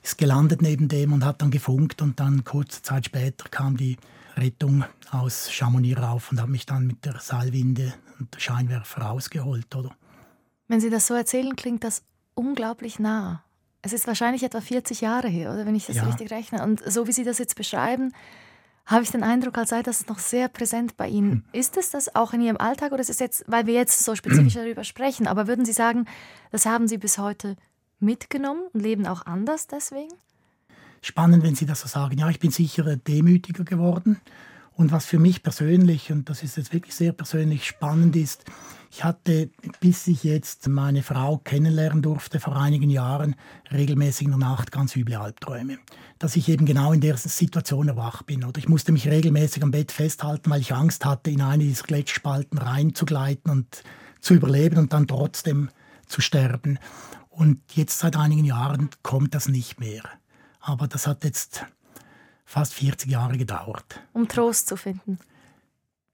ist gelandet neben dem und hat dann gefunkt und dann kurze Zeit später kam die Rettung aus Chamonix rauf und hat mich dann mit der Seilwinde und Scheinwerfer rausgeholt, oder? Wenn Sie das so erzählen, klingt das unglaublich nah. Es ist wahrscheinlich etwa 40 Jahre her, oder wenn ich das ja. richtig rechne. Und so wie Sie das jetzt beschreiben, habe ich den Eindruck, als sei das noch sehr präsent bei Ihnen. Hm. Ist es das auch in Ihrem Alltag oder ist es jetzt, weil wir jetzt so spezifisch <clears throat> darüber sprechen, aber würden Sie sagen, das haben Sie bis heute mitgenommen und leben auch anders deswegen? Spannend, wenn Sie das so sagen. Ja, ich bin sicher demütiger geworden. Und was für mich persönlich, und das ist jetzt wirklich sehr persönlich spannend ist, ich hatte, bis ich jetzt meine Frau kennenlernen durfte vor einigen Jahren, regelmäßig in der Nacht ganz üble Albträume. Dass ich eben genau in der Situation erwacht bin. Oder ich musste mich regelmäßig am Bett festhalten, weil ich Angst hatte, in eine dieser Gletschspalten reinzugleiten und zu überleben und dann trotzdem zu sterben. Und jetzt seit einigen Jahren kommt das nicht mehr. Aber das hat jetzt fast 40 Jahre gedauert. Um Trost zu finden.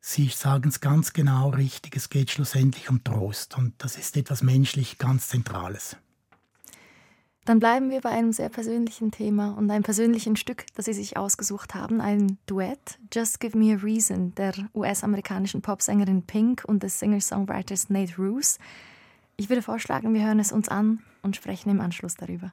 Sie sagen es ganz genau richtig, es geht schlussendlich um Trost und das ist etwas menschlich ganz Zentrales. Dann bleiben wir bei einem sehr persönlichen Thema und einem persönlichen Stück, das Sie sich ausgesucht haben, ein Duett, Just Give Me a Reason, der US-amerikanischen Popsängerin Pink und des Singer-Songwriters Nate Roos. Ich würde vorschlagen, wir hören es uns an und sprechen im Anschluss darüber.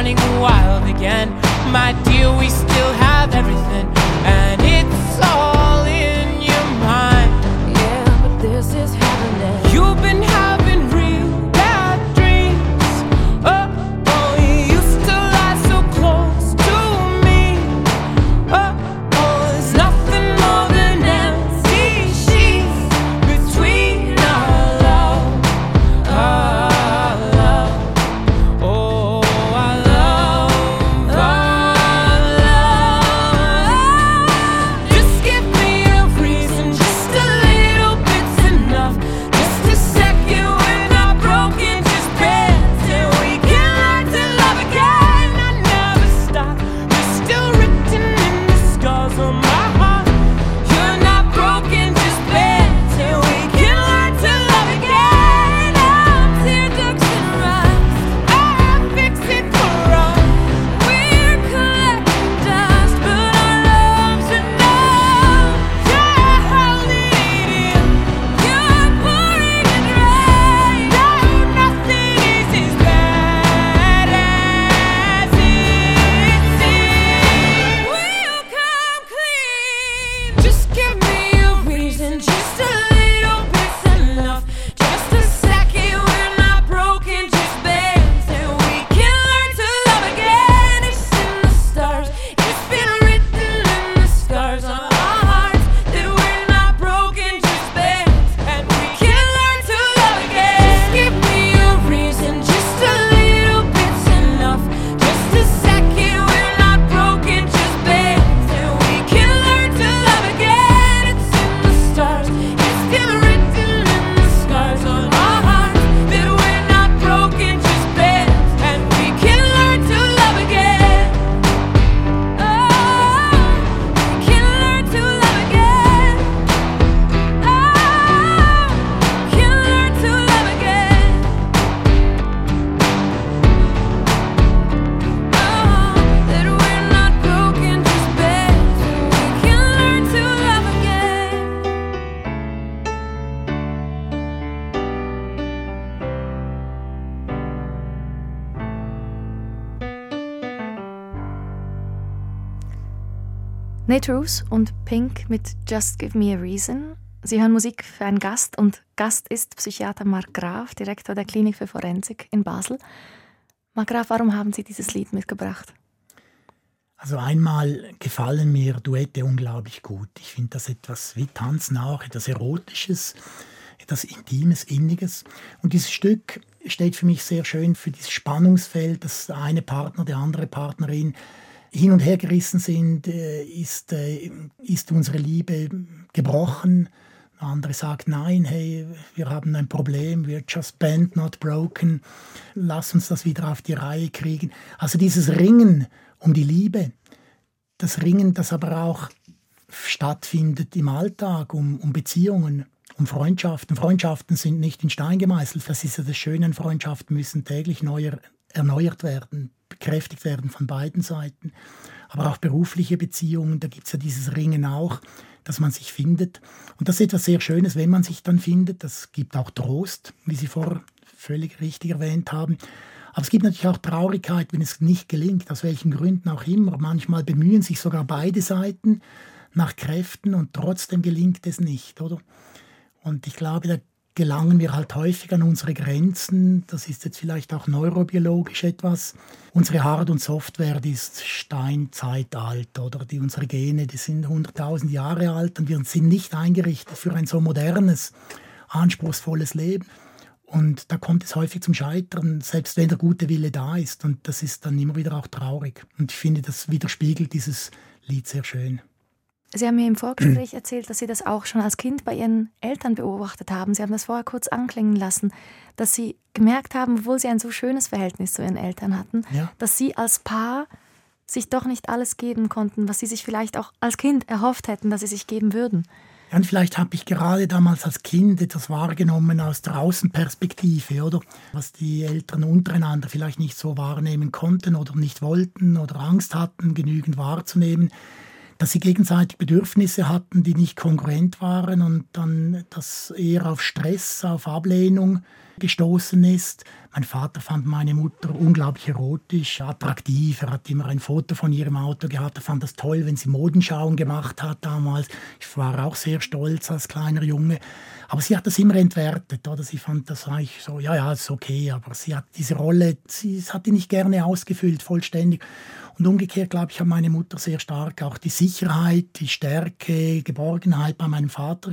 running wild again. My Roos und Pink mit Just Give Me a Reason. Sie hören Musik für einen Gast und Gast ist Psychiater Marc Graf, Direktor der Klinik für Forensik in Basel. Marc Graf, warum haben Sie dieses Lied mitgebracht? Also einmal gefallen mir Duette unglaublich gut. Ich finde das etwas wie Tanzen auch, etwas Erotisches, etwas Intimes, Inniges. Und dieses Stück steht für mich sehr schön für dieses Spannungsfeld, dass der eine Partner, der andere Partnerin hin und her gerissen sind, äh, ist, äh, ist unsere Liebe gebrochen. Der andere sagt, nein, hey, wir haben ein Problem, we're just bent, not broken. Lass uns das wieder auf die Reihe kriegen. Also dieses Ringen um die Liebe, das Ringen, das aber auch stattfindet im Alltag, um, um Beziehungen, um Freundschaften. Freundschaften sind nicht in Stein gemeißelt. Das ist ja das Schöne, Freundschaften müssen täglich neu erneuert werden, bekräftigt werden von beiden Seiten. Aber auch berufliche Beziehungen, da gibt es ja dieses Ringen auch, dass man sich findet. Und das ist etwas sehr Schönes, wenn man sich dann findet. Das gibt auch Trost, wie Sie vorher völlig richtig erwähnt haben. Aber es gibt natürlich auch Traurigkeit, wenn es nicht gelingt, aus welchen Gründen auch immer. Manchmal bemühen sich sogar beide Seiten nach Kräften und trotzdem gelingt es nicht, oder? Und ich glaube, da gelangen wir halt häufig an unsere Grenzen. Das ist jetzt vielleicht auch neurobiologisch etwas. Unsere Hard- und Software, die ist steinzeit oder? Die, unsere Gene, die sind 100.000 Jahre alt und wir sind nicht eingerichtet für ein so modernes, anspruchsvolles Leben. Und da kommt es häufig zum Scheitern, selbst wenn der gute Wille da ist. Und das ist dann immer wieder auch traurig. Und ich finde, das widerspiegelt dieses Lied sehr schön. Sie haben mir im Vorgespräch <clears throat> erzählt, dass Sie das auch schon als Kind bei Ihren Eltern beobachtet haben. Sie haben das vorher kurz anklingen lassen, dass Sie gemerkt haben, obwohl Sie ein so schönes Verhältnis zu Ihren Eltern hatten, Ja. dass Sie als Paar sich doch nicht alles geben konnten, was Sie sich vielleicht auch als Kind erhofft hätten, dass Sie sich geben würden. Ja, und vielleicht habe ich gerade damals als Kind etwas wahrgenommen aus der Außenperspektive, oder? Was die Eltern untereinander vielleicht nicht so wahrnehmen konnten oder nicht wollten oder Angst hatten, genügend wahrzunehmen. Dass sie gegenseitig Bedürfnisse hatten, die nicht kongruent waren und dann das eher auf Stress, auf Ablehnung gestoßen ist. Mein Vater fand meine Mutter unglaublich erotisch, attraktiv. Er hat immer ein Foto von ihrem Auto gehabt. Er fand das toll, wenn sie Modenschauen gemacht hat damals. Ich war auch sehr stolz als kleiner Junge. Aber sie hat das immer entwertet. Oder? Sie fand das eigentlich so, ja, ja, ist okay. Aber sie hat diese Rolle, sie hat die nicht gerne ausgefüllt, vollständig. Und umgekehrt, glaube ich, hat meine Mutter sehr stark auch die Sicherheit, die Stärke, Geborgenheit bei meinem Vater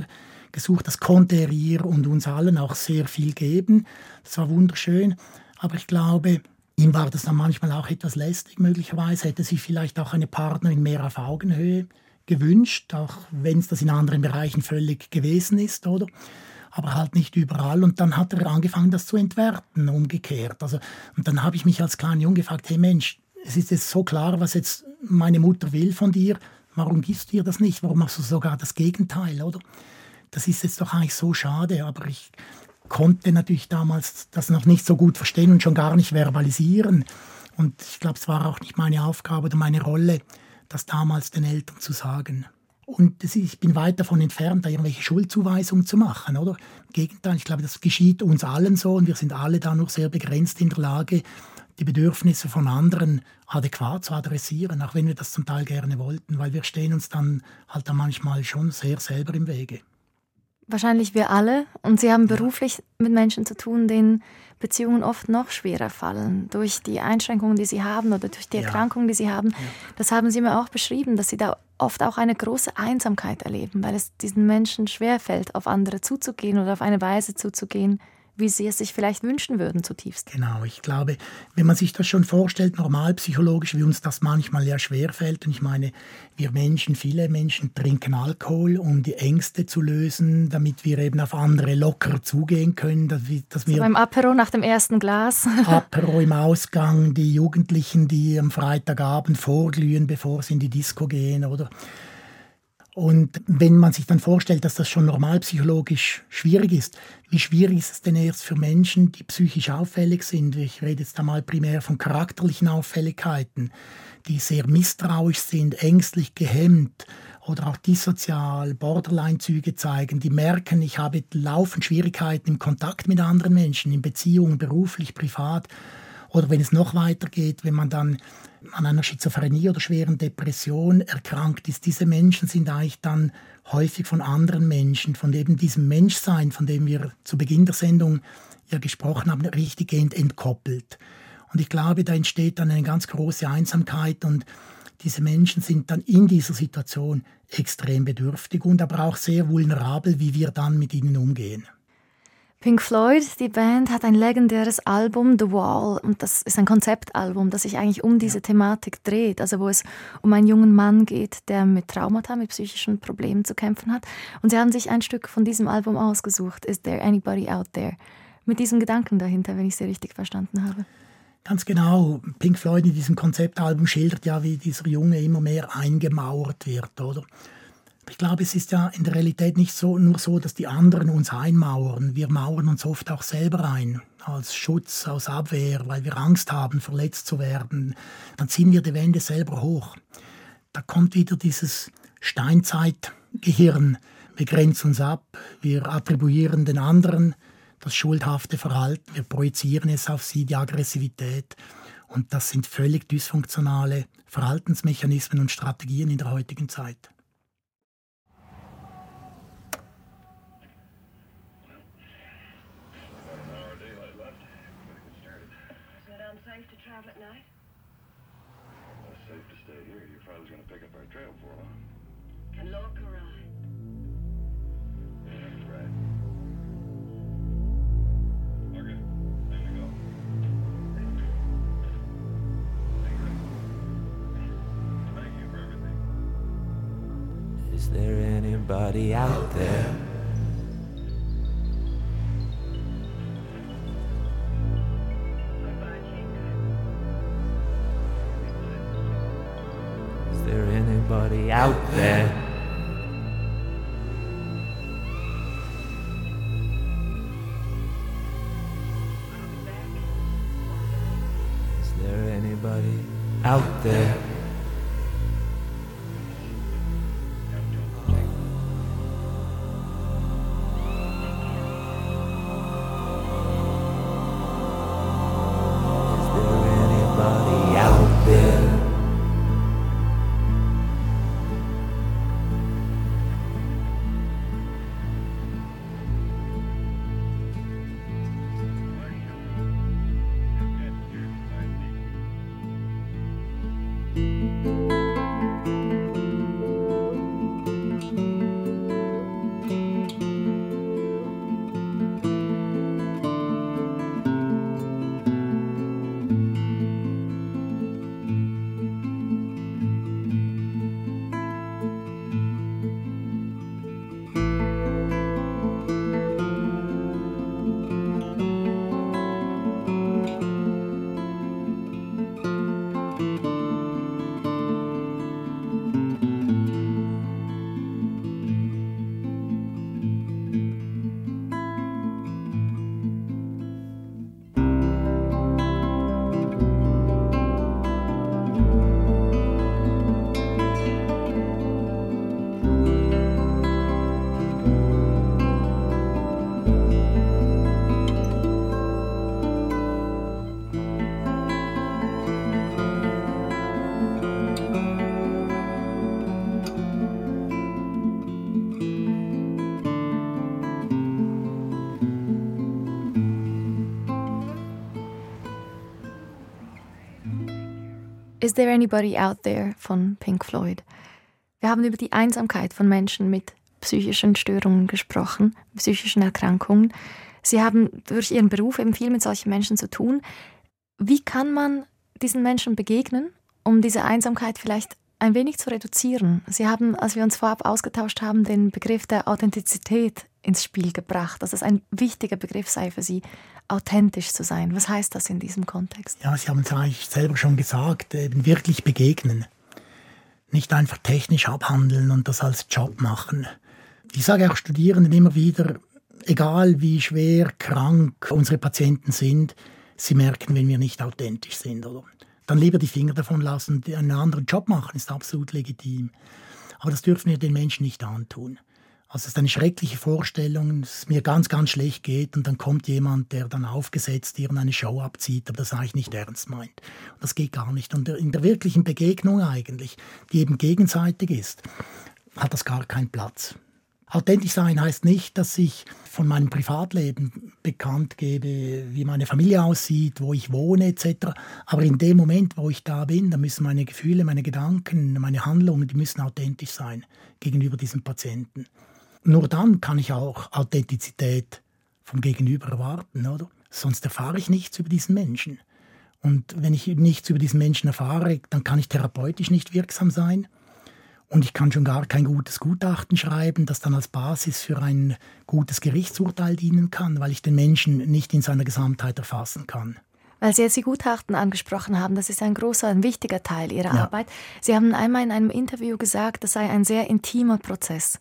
gesucht. Das konnte er ihr und uns allen auch sehr viel geben. Das war wunderschön. Aber ich glaube, ihm war das dann manchmal auch etwas lästig. Möglicherweise hätte sie vielleicht auch eine Partnerin mehr auf Augenhöhe gewünscht, auch wenn es das in anderen Bereichen völlig gewesen ist, oder? aber halt nicht überall. Und dann hat er angefangen, das zu entwerten, umgekehrt. Also, und dann habe ich mich als kleiner Junge gefragt, hey Mensch, es ist jetzt so klar, was jetzt meine Mutter will von dir. Warum gibst du ihr das nicht? Warum machst du sogar das Gegenteil, oder? Das ist jetzt doch eigentlich so schade, aber ich konnte natürlich damals das noch nicht so gut verstehen und schon gar nicht verbalisieren. Und ich glaube, es war auch nicht meine Aufgabe oder meine Rolle, das damals den Eltern zu sagen. Und ich bin weit davon entfernt, da irgendwelche Schuldzuweisungen zu machen, oder? Im Gegenteil, ich glaube, das geschieht uns allen so und wir sind alle da nur sehr begrenzt in der Lage, die Bedürfnisse von anderen adäquat zu adressieren, auch wenn wir das zum Teil gerne wollten, weil wir stehen uns dann halt da manchmal schon sehr selber im Wege. Wahrscheinlich wir alle. Und Sie haben beruflich mit Menschen zu tun, denen Beziehungen oft noch schwerer fallen. Durch die Einschränkungen, die sie haben oder durch die Ja. Erkrankungen, die sie haben. Das haben Sie mir auch beschrieben, dass Sie da oft auch eine große Einsamkeit erleben, weil es diesen Menschen schwerfällt, auf andere zuzugehen oder auf eine Weise zuzugehen, wie sie es sich vielleicht wünschen würden zutiefst. Genau, ich glaube, wenn man sich das schon vorstellt, normal psychologisch, wie uns das manchmal ja schwerfällt, und ich meine, wir Menschen, viele Menschen trinken Alkohol, um die Ängste zu lösen, damit wir eben auf andere locker zugehen können, dass wir, dass So wir beim Apero nach dem ersten Glas. <laughs> Apero im Ausgang, die Jugendlichen, die am Freitagabend vorglühen, bevor sie in die Disco gehen, oder? Und wenn man sich dann vorstellt, dass das schon normal psychologisch schwierig ist, wie schwierig ist es denn erst für Menschen, die psychisch auffällig sind? Ich rede jetzt einmal primär von charakterlichen Auffälligkeiten, die sehr misstrauisch sind, ängstlich, gehemmt oder auch dissozial, Borderline-Züge zeigen, die merken, ich habe laufend Schwierigkeiten im Kontakt mit anderen Menschen, in Beziehungen, beruflich, privat. Oder wenn es noch weitergeht, wenn man dann an einer Schizophrenie oder schweren Depression erkrankt ist, diese Menschen sind eigentlich dann häufig von anderen Menschen, von eben diesem Menschsein, von dem wir zu Beginn der Sendung ja gesprochen haben, richtiggehend entkoppelt. Und ich glaube, da entsteht dann eine ganz große Einsamkeit und diese Menschen sind dann in dieser Situation extrem bedürftig und aber auch sehr vulnerabel, wie wir dann mit ihnen umgehen. Pink Floyd, die Band, hat ein legendäres Album, The Wall, und das ist ein Konzeptalbum, das sich eigentlich um diese Thematik dreht, also wo es um einen jungen Mann geht, der mit Traumata, mit psychischen Problemen zu kämpfen hat. Und sie haben sich ein Stück von diesem Album ausgesucht, Is There Anybody Out There? Mit diesem Gedanken dahinter, wenn ich Sie richtig verstanden habe. Ganz genau. Pink Floyd in diesem Konzeptalbum schildert ja, wie dieser Junge immer mehr eingemauert wird, oder? Ich glaube, es ist ja in der Realität nicht so, nur so, dass die anderen uns einmauern. Wir mauern uns oft auch selber ein, als Schutz, aus Abwehr, weil wir Angst haben, verletzt zu werden. Dann ziehen wir die Wände selber hoch. Da kommt wieder dieses Steinzeitgehirn. Wir grenzen uns ab, wir attribuieren den anderen das schuldhafte Verhalten, wir projizieren es auf sie, die Aggressivität. Und das sind völlig dysfunktionale Verhaltensmechanismen und Strategien in der heutigen Zeit. Anybody out there? Is there anybody out there? There Anybody Out There von Pink Floyd. Wir haben über die Einsamkeit von Menschen mit psychischen Störungen gesprochen, psychischen Erkrankungen. Sie haben durch Ihren Beruf eben viel mit solchen Menschen zu tun. Wie kann man diesen Menschen begegnen, um diese Einsamkeit vielleicht ein wenig zu reduzieren? Sie haben, als wir uns vorab ausgetauscht haben, den Begriff der Authentizität ins Spiel gebracht, dass es ein wichtiger Begriff sei für Sie, authentisch zu sein. Was heißt das in diesem Kontext? Ja, Sie haben es eigentlich selber schon gesagt, eben wirklich begegnen. Nicht einfach technisch abhandeln und das als Job machen. Ich sage auch Studierenden immer wieder, egal wie schwer krank unsere Patienten sind, sie merken, wenn wir nicht authentisch sind. Oder? Dann lieber die Finger davon lassen, einen anderen Job machen, ist absolut legitim. Aber das dürfen wir den Menschen nicht antun. Also es ist eine schreckliche Vorstellung, dass es mir ganz, ganz schlecht geht und dann kommt jemand, der dann aufgesetzt irgendeine Show abzieht, aber das eigentlich nicht ernst meint. Das geht gar nicht. Und in der wirklichen Begegnung eigentlich, die eben gegenseitig ist, hat das gar keinen Platz. Authentisch sein heißt nicht, dass ich von meinem Privatleben bekannt gebe, wie meine Familie aussieht, wo ich wohne etc. Aber in dem Moment, wo ich da bin, da müssen meine Gefühle, meine Gedanken, meine Handlungen, die müssen authentisch sein gegenüber diesem Patienten. Nur dann kann ich auch Authentizität vom Gegenüber erwarten, oder? Sonst erfahre ich nichts über diesen Menschen. Und wenn ich nichts über diesen Menschen erfahre, dann kann ich therapeutisch nicht wirksam sein. Und ich kann schon gar kein gutes Gutachten schreiben, das dann als Basis für ein gutes Gerichtsurteil dienen kann, weil ich den Menschen nicht in seiner Gesamtheit erfassen kann. Weil Sie jetzt die Gutachten angesprochen haben, das ist ein großer, ein wichtiger Teil Ihrer Ja. Arbeit. Sie haben einmal in einem Interview gesagt, das sei ein sehr intimer Prozess.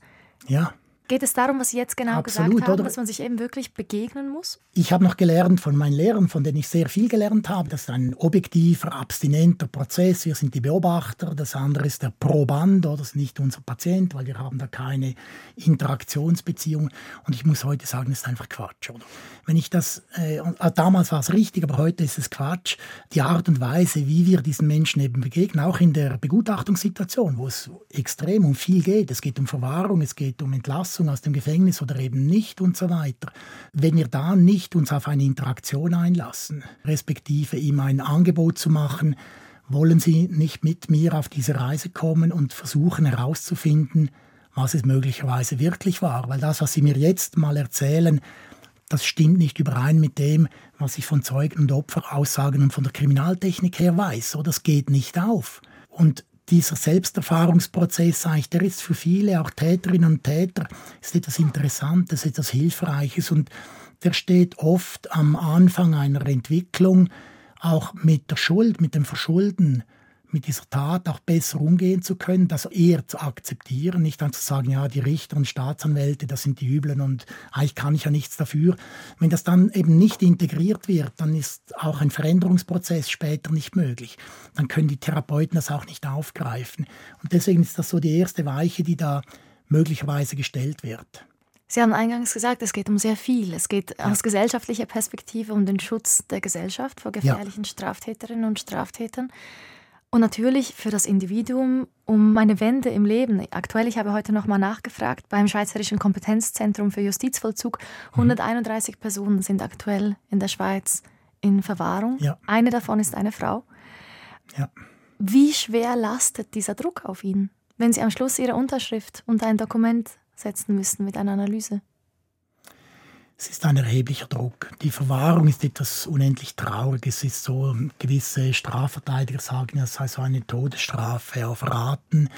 Ja, Geht es darum, was Sie jetzt genau Absolut, gesagt haben, oder? dass man sich eben wirklich begegnen muss? Ich habe noch gelernt von meinen Lehrern, von denen ich sehr viel gelernt habe. Das ist ein objektiver, abstinenter Prozess. Wir sind die Beobachter. Das andere ist der Proband, oder? das ist nicht unser Patient, weil wir haben da keine Interaktionsbeziehung. Und ich muss heute sagen, das ist einfach Quatsch. Oder? Wenn ich das, äh, äh, damals war es richtig, aber heute ist es Quatsch. Die Art und Weise, wie wir diesen Menschen eben begegnen, auch in der Begutachtungssituation, wo es extrem um viel geht. Es geht um Verwahrung, es geht um Entlassung aus dem Gefängnis oder eben nicht und so weiter. Wenn wir da nicht uns auf eine Interaktion einlassen, respektive ihm ein Angebot zu machen, wollen Sie nicht mit mir auf diese Reise kommen und versuchen herauszufinden, was es möglicherweise wirklich war. Weil das, was Sie mir jetzt mal erzählen, das stimmt nicht überein mit dem, was ich von Zeugen und Opferaussagen und von der Kriminaltechnik her weiß. So, das geht nicht auf. Und dieser Selbsterfahrungsprozess, eigentlich, der ist für viele, auch Täterinnen und Täter, ist etwas Interessantes, etwas Hilfreiches und der steht oft am Anfang einer Entwicklung, auch mit der Schuld, mit dem Verschulden, mit dieser Tat auch besser umgehen zu können, das eher zu akzeptieren, nicht dann zu sagen, ja, die Richter und Staatsanwälte, das sind die Üblen und eigentlich kann ich ja nichts dafür. Wenn das dann eben nicht integriert wird, dann ist auch ein Veränderungsprozess später nicht möglich. Dann können die Therapeuten das auch nicht aufgreifen. Und deswegen ist das so die erste Weiche, die da möglicherweise gestellt wird. Sie haben eingangs gesagt, es geht um sehr viel. Es geht aus gesellschaftlicher Perspektive um den Schutz der Gesellschaft vor gefährlichen Straftäterinnen und Straftätern. Und natürlich für das Individuum um eine Wende im Leben. Aktuell, ich habe heute nochmal nachgefragt, beim Schweizerischen Kompetenzzentrum für Justizvollzug, 131 Personen sind aktuell in der Schweiz in Verwahrung. Ja. Eine davon ist eine Frau. Ja. Wie schwer lastet dieser Druck auf ihn, wenn Sie am Schluss Ihre Unterschrift unter ein Dokument setzen müssen mit einer Analyse? Es ist ein erheblicher Druck. Die Verwahrung ist etwas unendlich Trauriges. Es ist so, gewisse Strafverteidiger sagen, es sei so eine Todesstrafe auf Raten.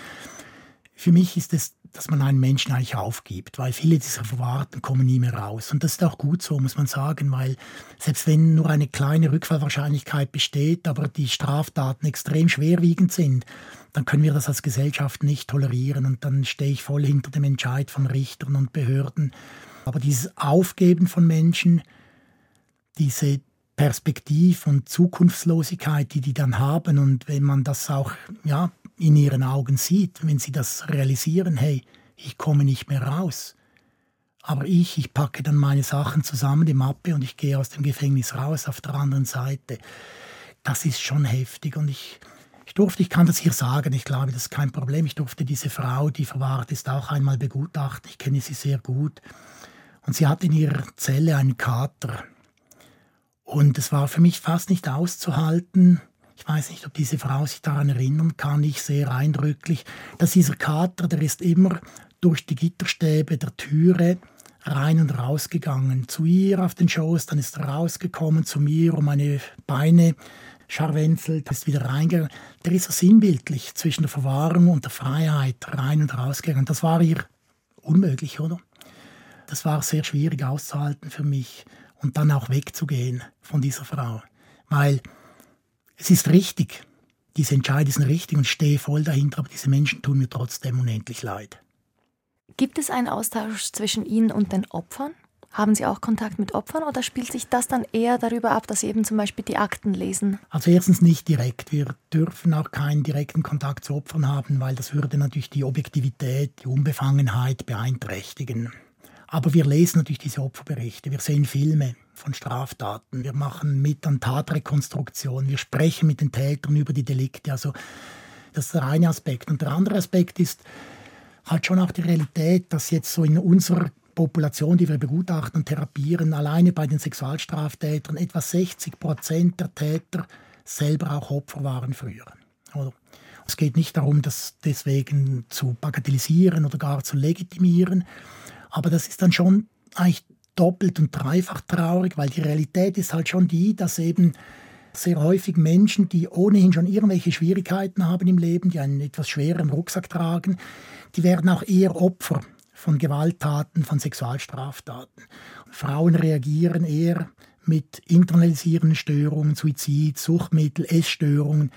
Für mich ist es, dass man einen Menschen eigentlich aufgibt, weil viele dieser Verwahrten kommen nie mehr raus. Und das ist auch gut so, muss man sagen, weil selbst wenn nur eine kleine Rückfallwahrscheinlichkeit besteht, aber die Straftaten extrem schwerwiegend sind, dann können wir das als Gesellschaft nicht tolerieren. Und dann stehe ich voll hinter dem Entscheid von Richtern und Behörden. Aber dieses Aufgeben von Menschen, diese Perspektiv- und Zukunftslosigkeit, die die dann haben, und wenn man das auch ja, in ihren Augen sieht, wenn sie das realisieren, hey, ich komme nicht mehr raus. Aber ich, ich packe dann meine Sachen zusammen, die Mappe, und ich gehe aus dem Gefängnis raus auf der anderen Seite. Das ist schon heftig. Und ich, ich durfte, ich kann das hier sagen, ich glaube, das ist kein Problem. Ich durfte diese Frau, die verwahrt ist, auch einmal begutachten. Ich kenne sie sehr gut. Und sie hat in ihrer Zelle einen Kater. Und es war für mich fast nicht auszuhalten. Ich weiß nicht, ob diese Frau sich daran erinnern kann, ich sehr eindrücklich, dass dieser Kater, der ist immer durch die Gitterstäbe der Türe rein und raus gegangen. Zu ihr auf den Schoß, dann ist er rausgekommen zu mir, um meine Beine scharwenzelt, ist wieder reingegangen. Der ist so sinnbildlich zwischen der Verwahrung und der Freiheit rein und rausgegangen. Das war ihr unmöglich, oder? Das war sehr schwierig auszuhalten für mich und dann auch wegzugehen von dieser Frau. Weil es ist richtig, diese Entscheidungen sind richtig und ich stehe voll dahinter, aber diese Menschen tun mir trotzdem unendlich leid. Gibt es einen Austausch zwischen Ihnen und den Opfern? Haben Sie auch Kontakt mit Opfern oder spielt sich das dann eher darüber ab, dass Sie eben zum Beispiel die Akten lesen? Also erstens nicht direkt. Wir dürfen auch keinen direkten Kontakt zu Opfern haben, weil das würde natürlich die Objektivität, die Unbefangenheit beeinträchtigen. Aber wir lesen natürlich diese Opferberichte, wir sehen Filme von Straftaten, wir machen mit an Tatrekonstruktion, wir sprechen mit den Tätern über die Delikte. Also das ist der eine Aspekt. Und der andere Aspekt ist halt schon auch die Realität, dass jetzt so in unserer Population, die wir begutachten und therapieren, alleine bei den Sexualstraftätern etwa 60 Prozent der Täter selber auch Opfer waren früher. Oder? Es geht nicht darum, das deswegen zu bagatellisieren oder gar zu legitimieren, aber das ist dann schon eigentlich doppelt und dreifach traurig, weil die Realität ist halt schon die, dass eben sehr häufig Menschen, die ohnehin schon irgendwelche Schwierigkeiten haben im Leben, die einen etwas schwereren Rucksack tragen, die werden auch eher Opfer von Gewalttaten, von Sexualstraftaten. Frauen reagieren eher mit internalisierenden Störungen, Suizid, Suchtmittel, Essstörungen.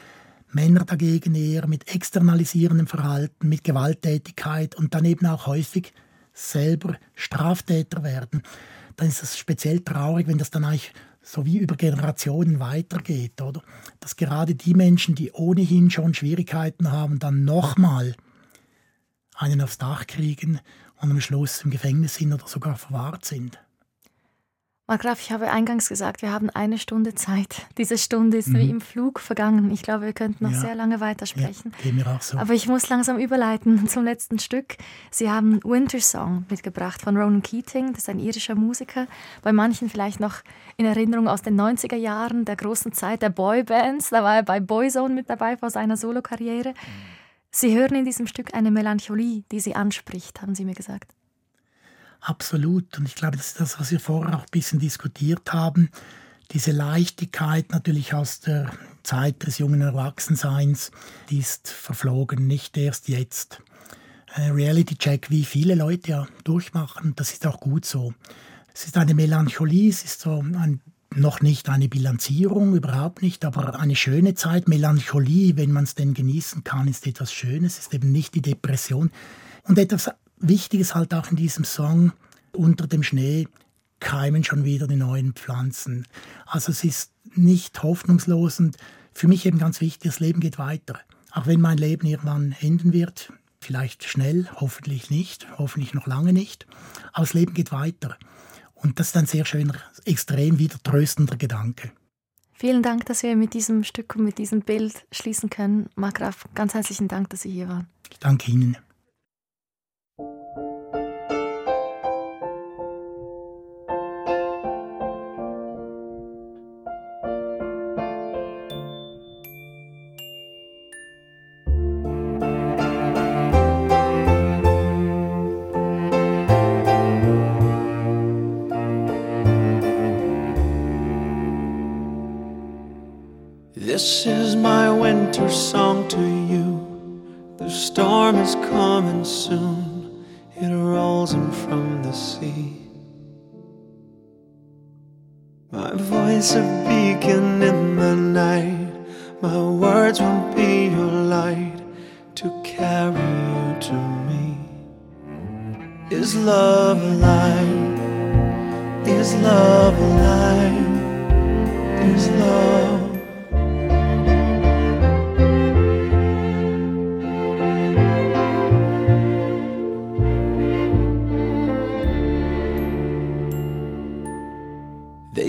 Männer dagegen eher mit externalisierendem Verhalten, mit Gewalttätigkeit und dann eben auch häufig selber Straftäter werden. Dann ist es speziell traurig, wenn das dann eigentlich so wie über Generationen weitergeht, oder? Dass gerade die Menschen, die ohnehin schon Schwierigkeiten haben, dann nochmal einen aufs Dach kriegen und am Schluss im Gefängnis sind oder sogar verwahrt sind. Margraf, ich habe eingangs gesagt, wir haben eine Stunde Zeit. Diese Stunde ist Mhm. wie im Flug vergangen. Ich glaube, wir könnten noch Ja. sehr lange weitersprechen. Geht mir auch so. Aber ich muss langsam überleiten <laughs> zum letzten Stück. Sie haben Winter Song mitgebracht von Ronan Keating, das ist ein irischer Musiker. Bei manchen vielleicht noch in Erinnerung aus den 90er Jahren, der großen Zeit der Boybands. Da war er bei Boyzone mit dabei vor seiner Solokarriere. Sie hören in diesem Stück eine Melancholie, die Sie anspricht, haben Sie mir gesagt. Absolut. Und ich glaube, das ist das, was wir vorher auch ein bisschen diskutiert haben. Diese Leichtigkeit natürlich aus der Zeit des jungen Erwachsenseins, die ist verflogen, nicht erst jetzt. Äh, Reality Check, wie viele Leute ja durchmachen, das ist auch gut so. Es ist eine Melancholie, es ist so ein, noch nicht eine Bilanzierung, überhaupt nicht, aber eine schöne Zeit. Melancholie, wenn man es denn genießen kann, ist etwas Schönes, ist eben nicht die Depression. Und etwas Wichtiges halt auch in diesem Song, unter dem Schnee keimen schon wieder die neuen Pflanzen. Also es ist nicht hoffnungslos und für mich eben ganz wichtig, das Leben geht weiter. Auch wenn mein Leben irgendwann enden wird, vielleicht schnell, hoffentlich nicht, hoffentlich noch lange nicht, aber das Leben geht weiter. Und das ist ein sehr schöner, extrem wieder tröstender Gedanke. Vielen Dank, dass wir mit diesem Stück und mit diesem Bild schließen können. Margraf, ganz herzlichen Dank, dass Sie hier waren. Ich danke Ihnen. Winter song to you. The storm is coming soon, it rolls in from the sea. My voice a beacon in the night, my words will be your light to carry you to me. Is love alive? Is love alive? Is love?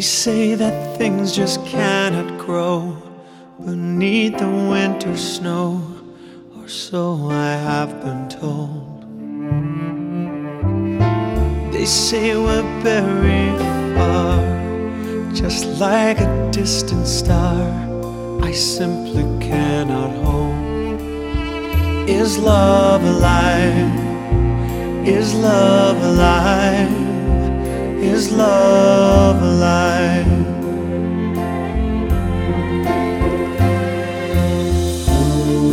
Say that things just cannot grow beneath the winter snow, or so I have been told. They say we're very far, just like a distant star. I simply cannot hold. Is love alive? Is love alive? Is love alive?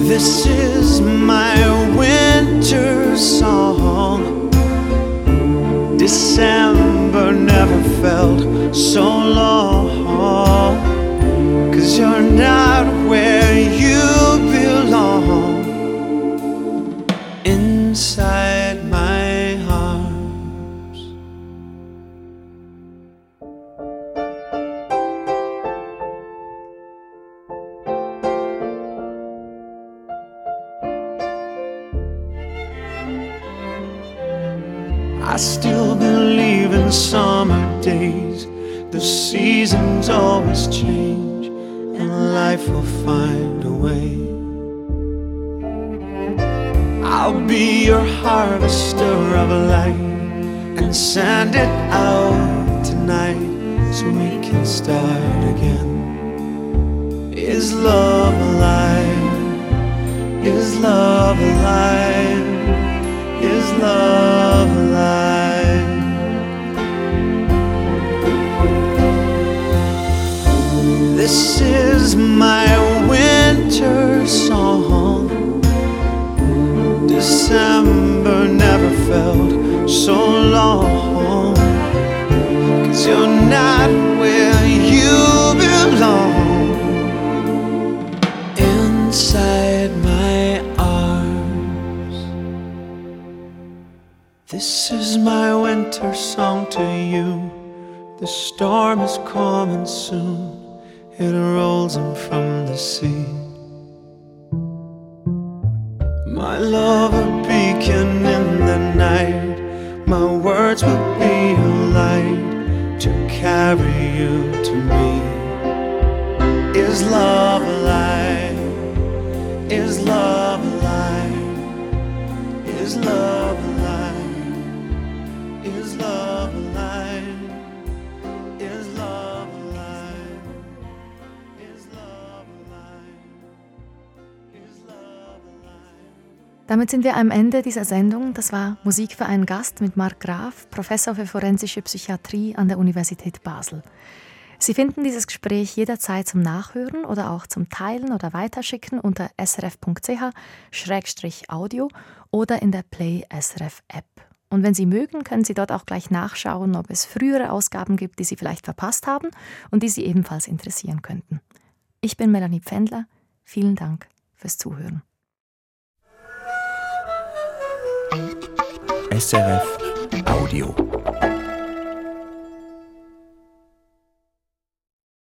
This is my winter song. December never felt so long. Cause you're not where you days. The seasons always change, and life will find a way. I'll be your harvester of light and send it out tonight so we can start again. Is love alive? Is love alive? Is love alive? This is my winter song. December never felt so long. Cause you're not where you belong. Inside my arms. This is my winter song to you. The storm is coming soon. It rolls in from the sea. My love, a beacon in the night. My words will be a light to carry you to me. Is love alive? Is love alive? Is love alive? Damit sind wir am Ende dieser Sendung. Das war Musik für einen Gast mit Marc Graf, Professor für forensische Psychiatrie an der Universität Basel. Sie finden dieses Gespräch jederzeit zum Nachhören oder auch zum Teilen oder Weiterschicken unter srf.ch-audio oder in der Play SRF App. Und wenn Sie mögen, können Sie dort auch gleich nachschauen, ob es frühere Ausgaben gibt, die Sie vielleicht verpasst haben und die Sie ebenfalls interessieren könnten. Ich bin Melanie Pfändler. Vielen Dank fürs Zuhören. SRF Audio.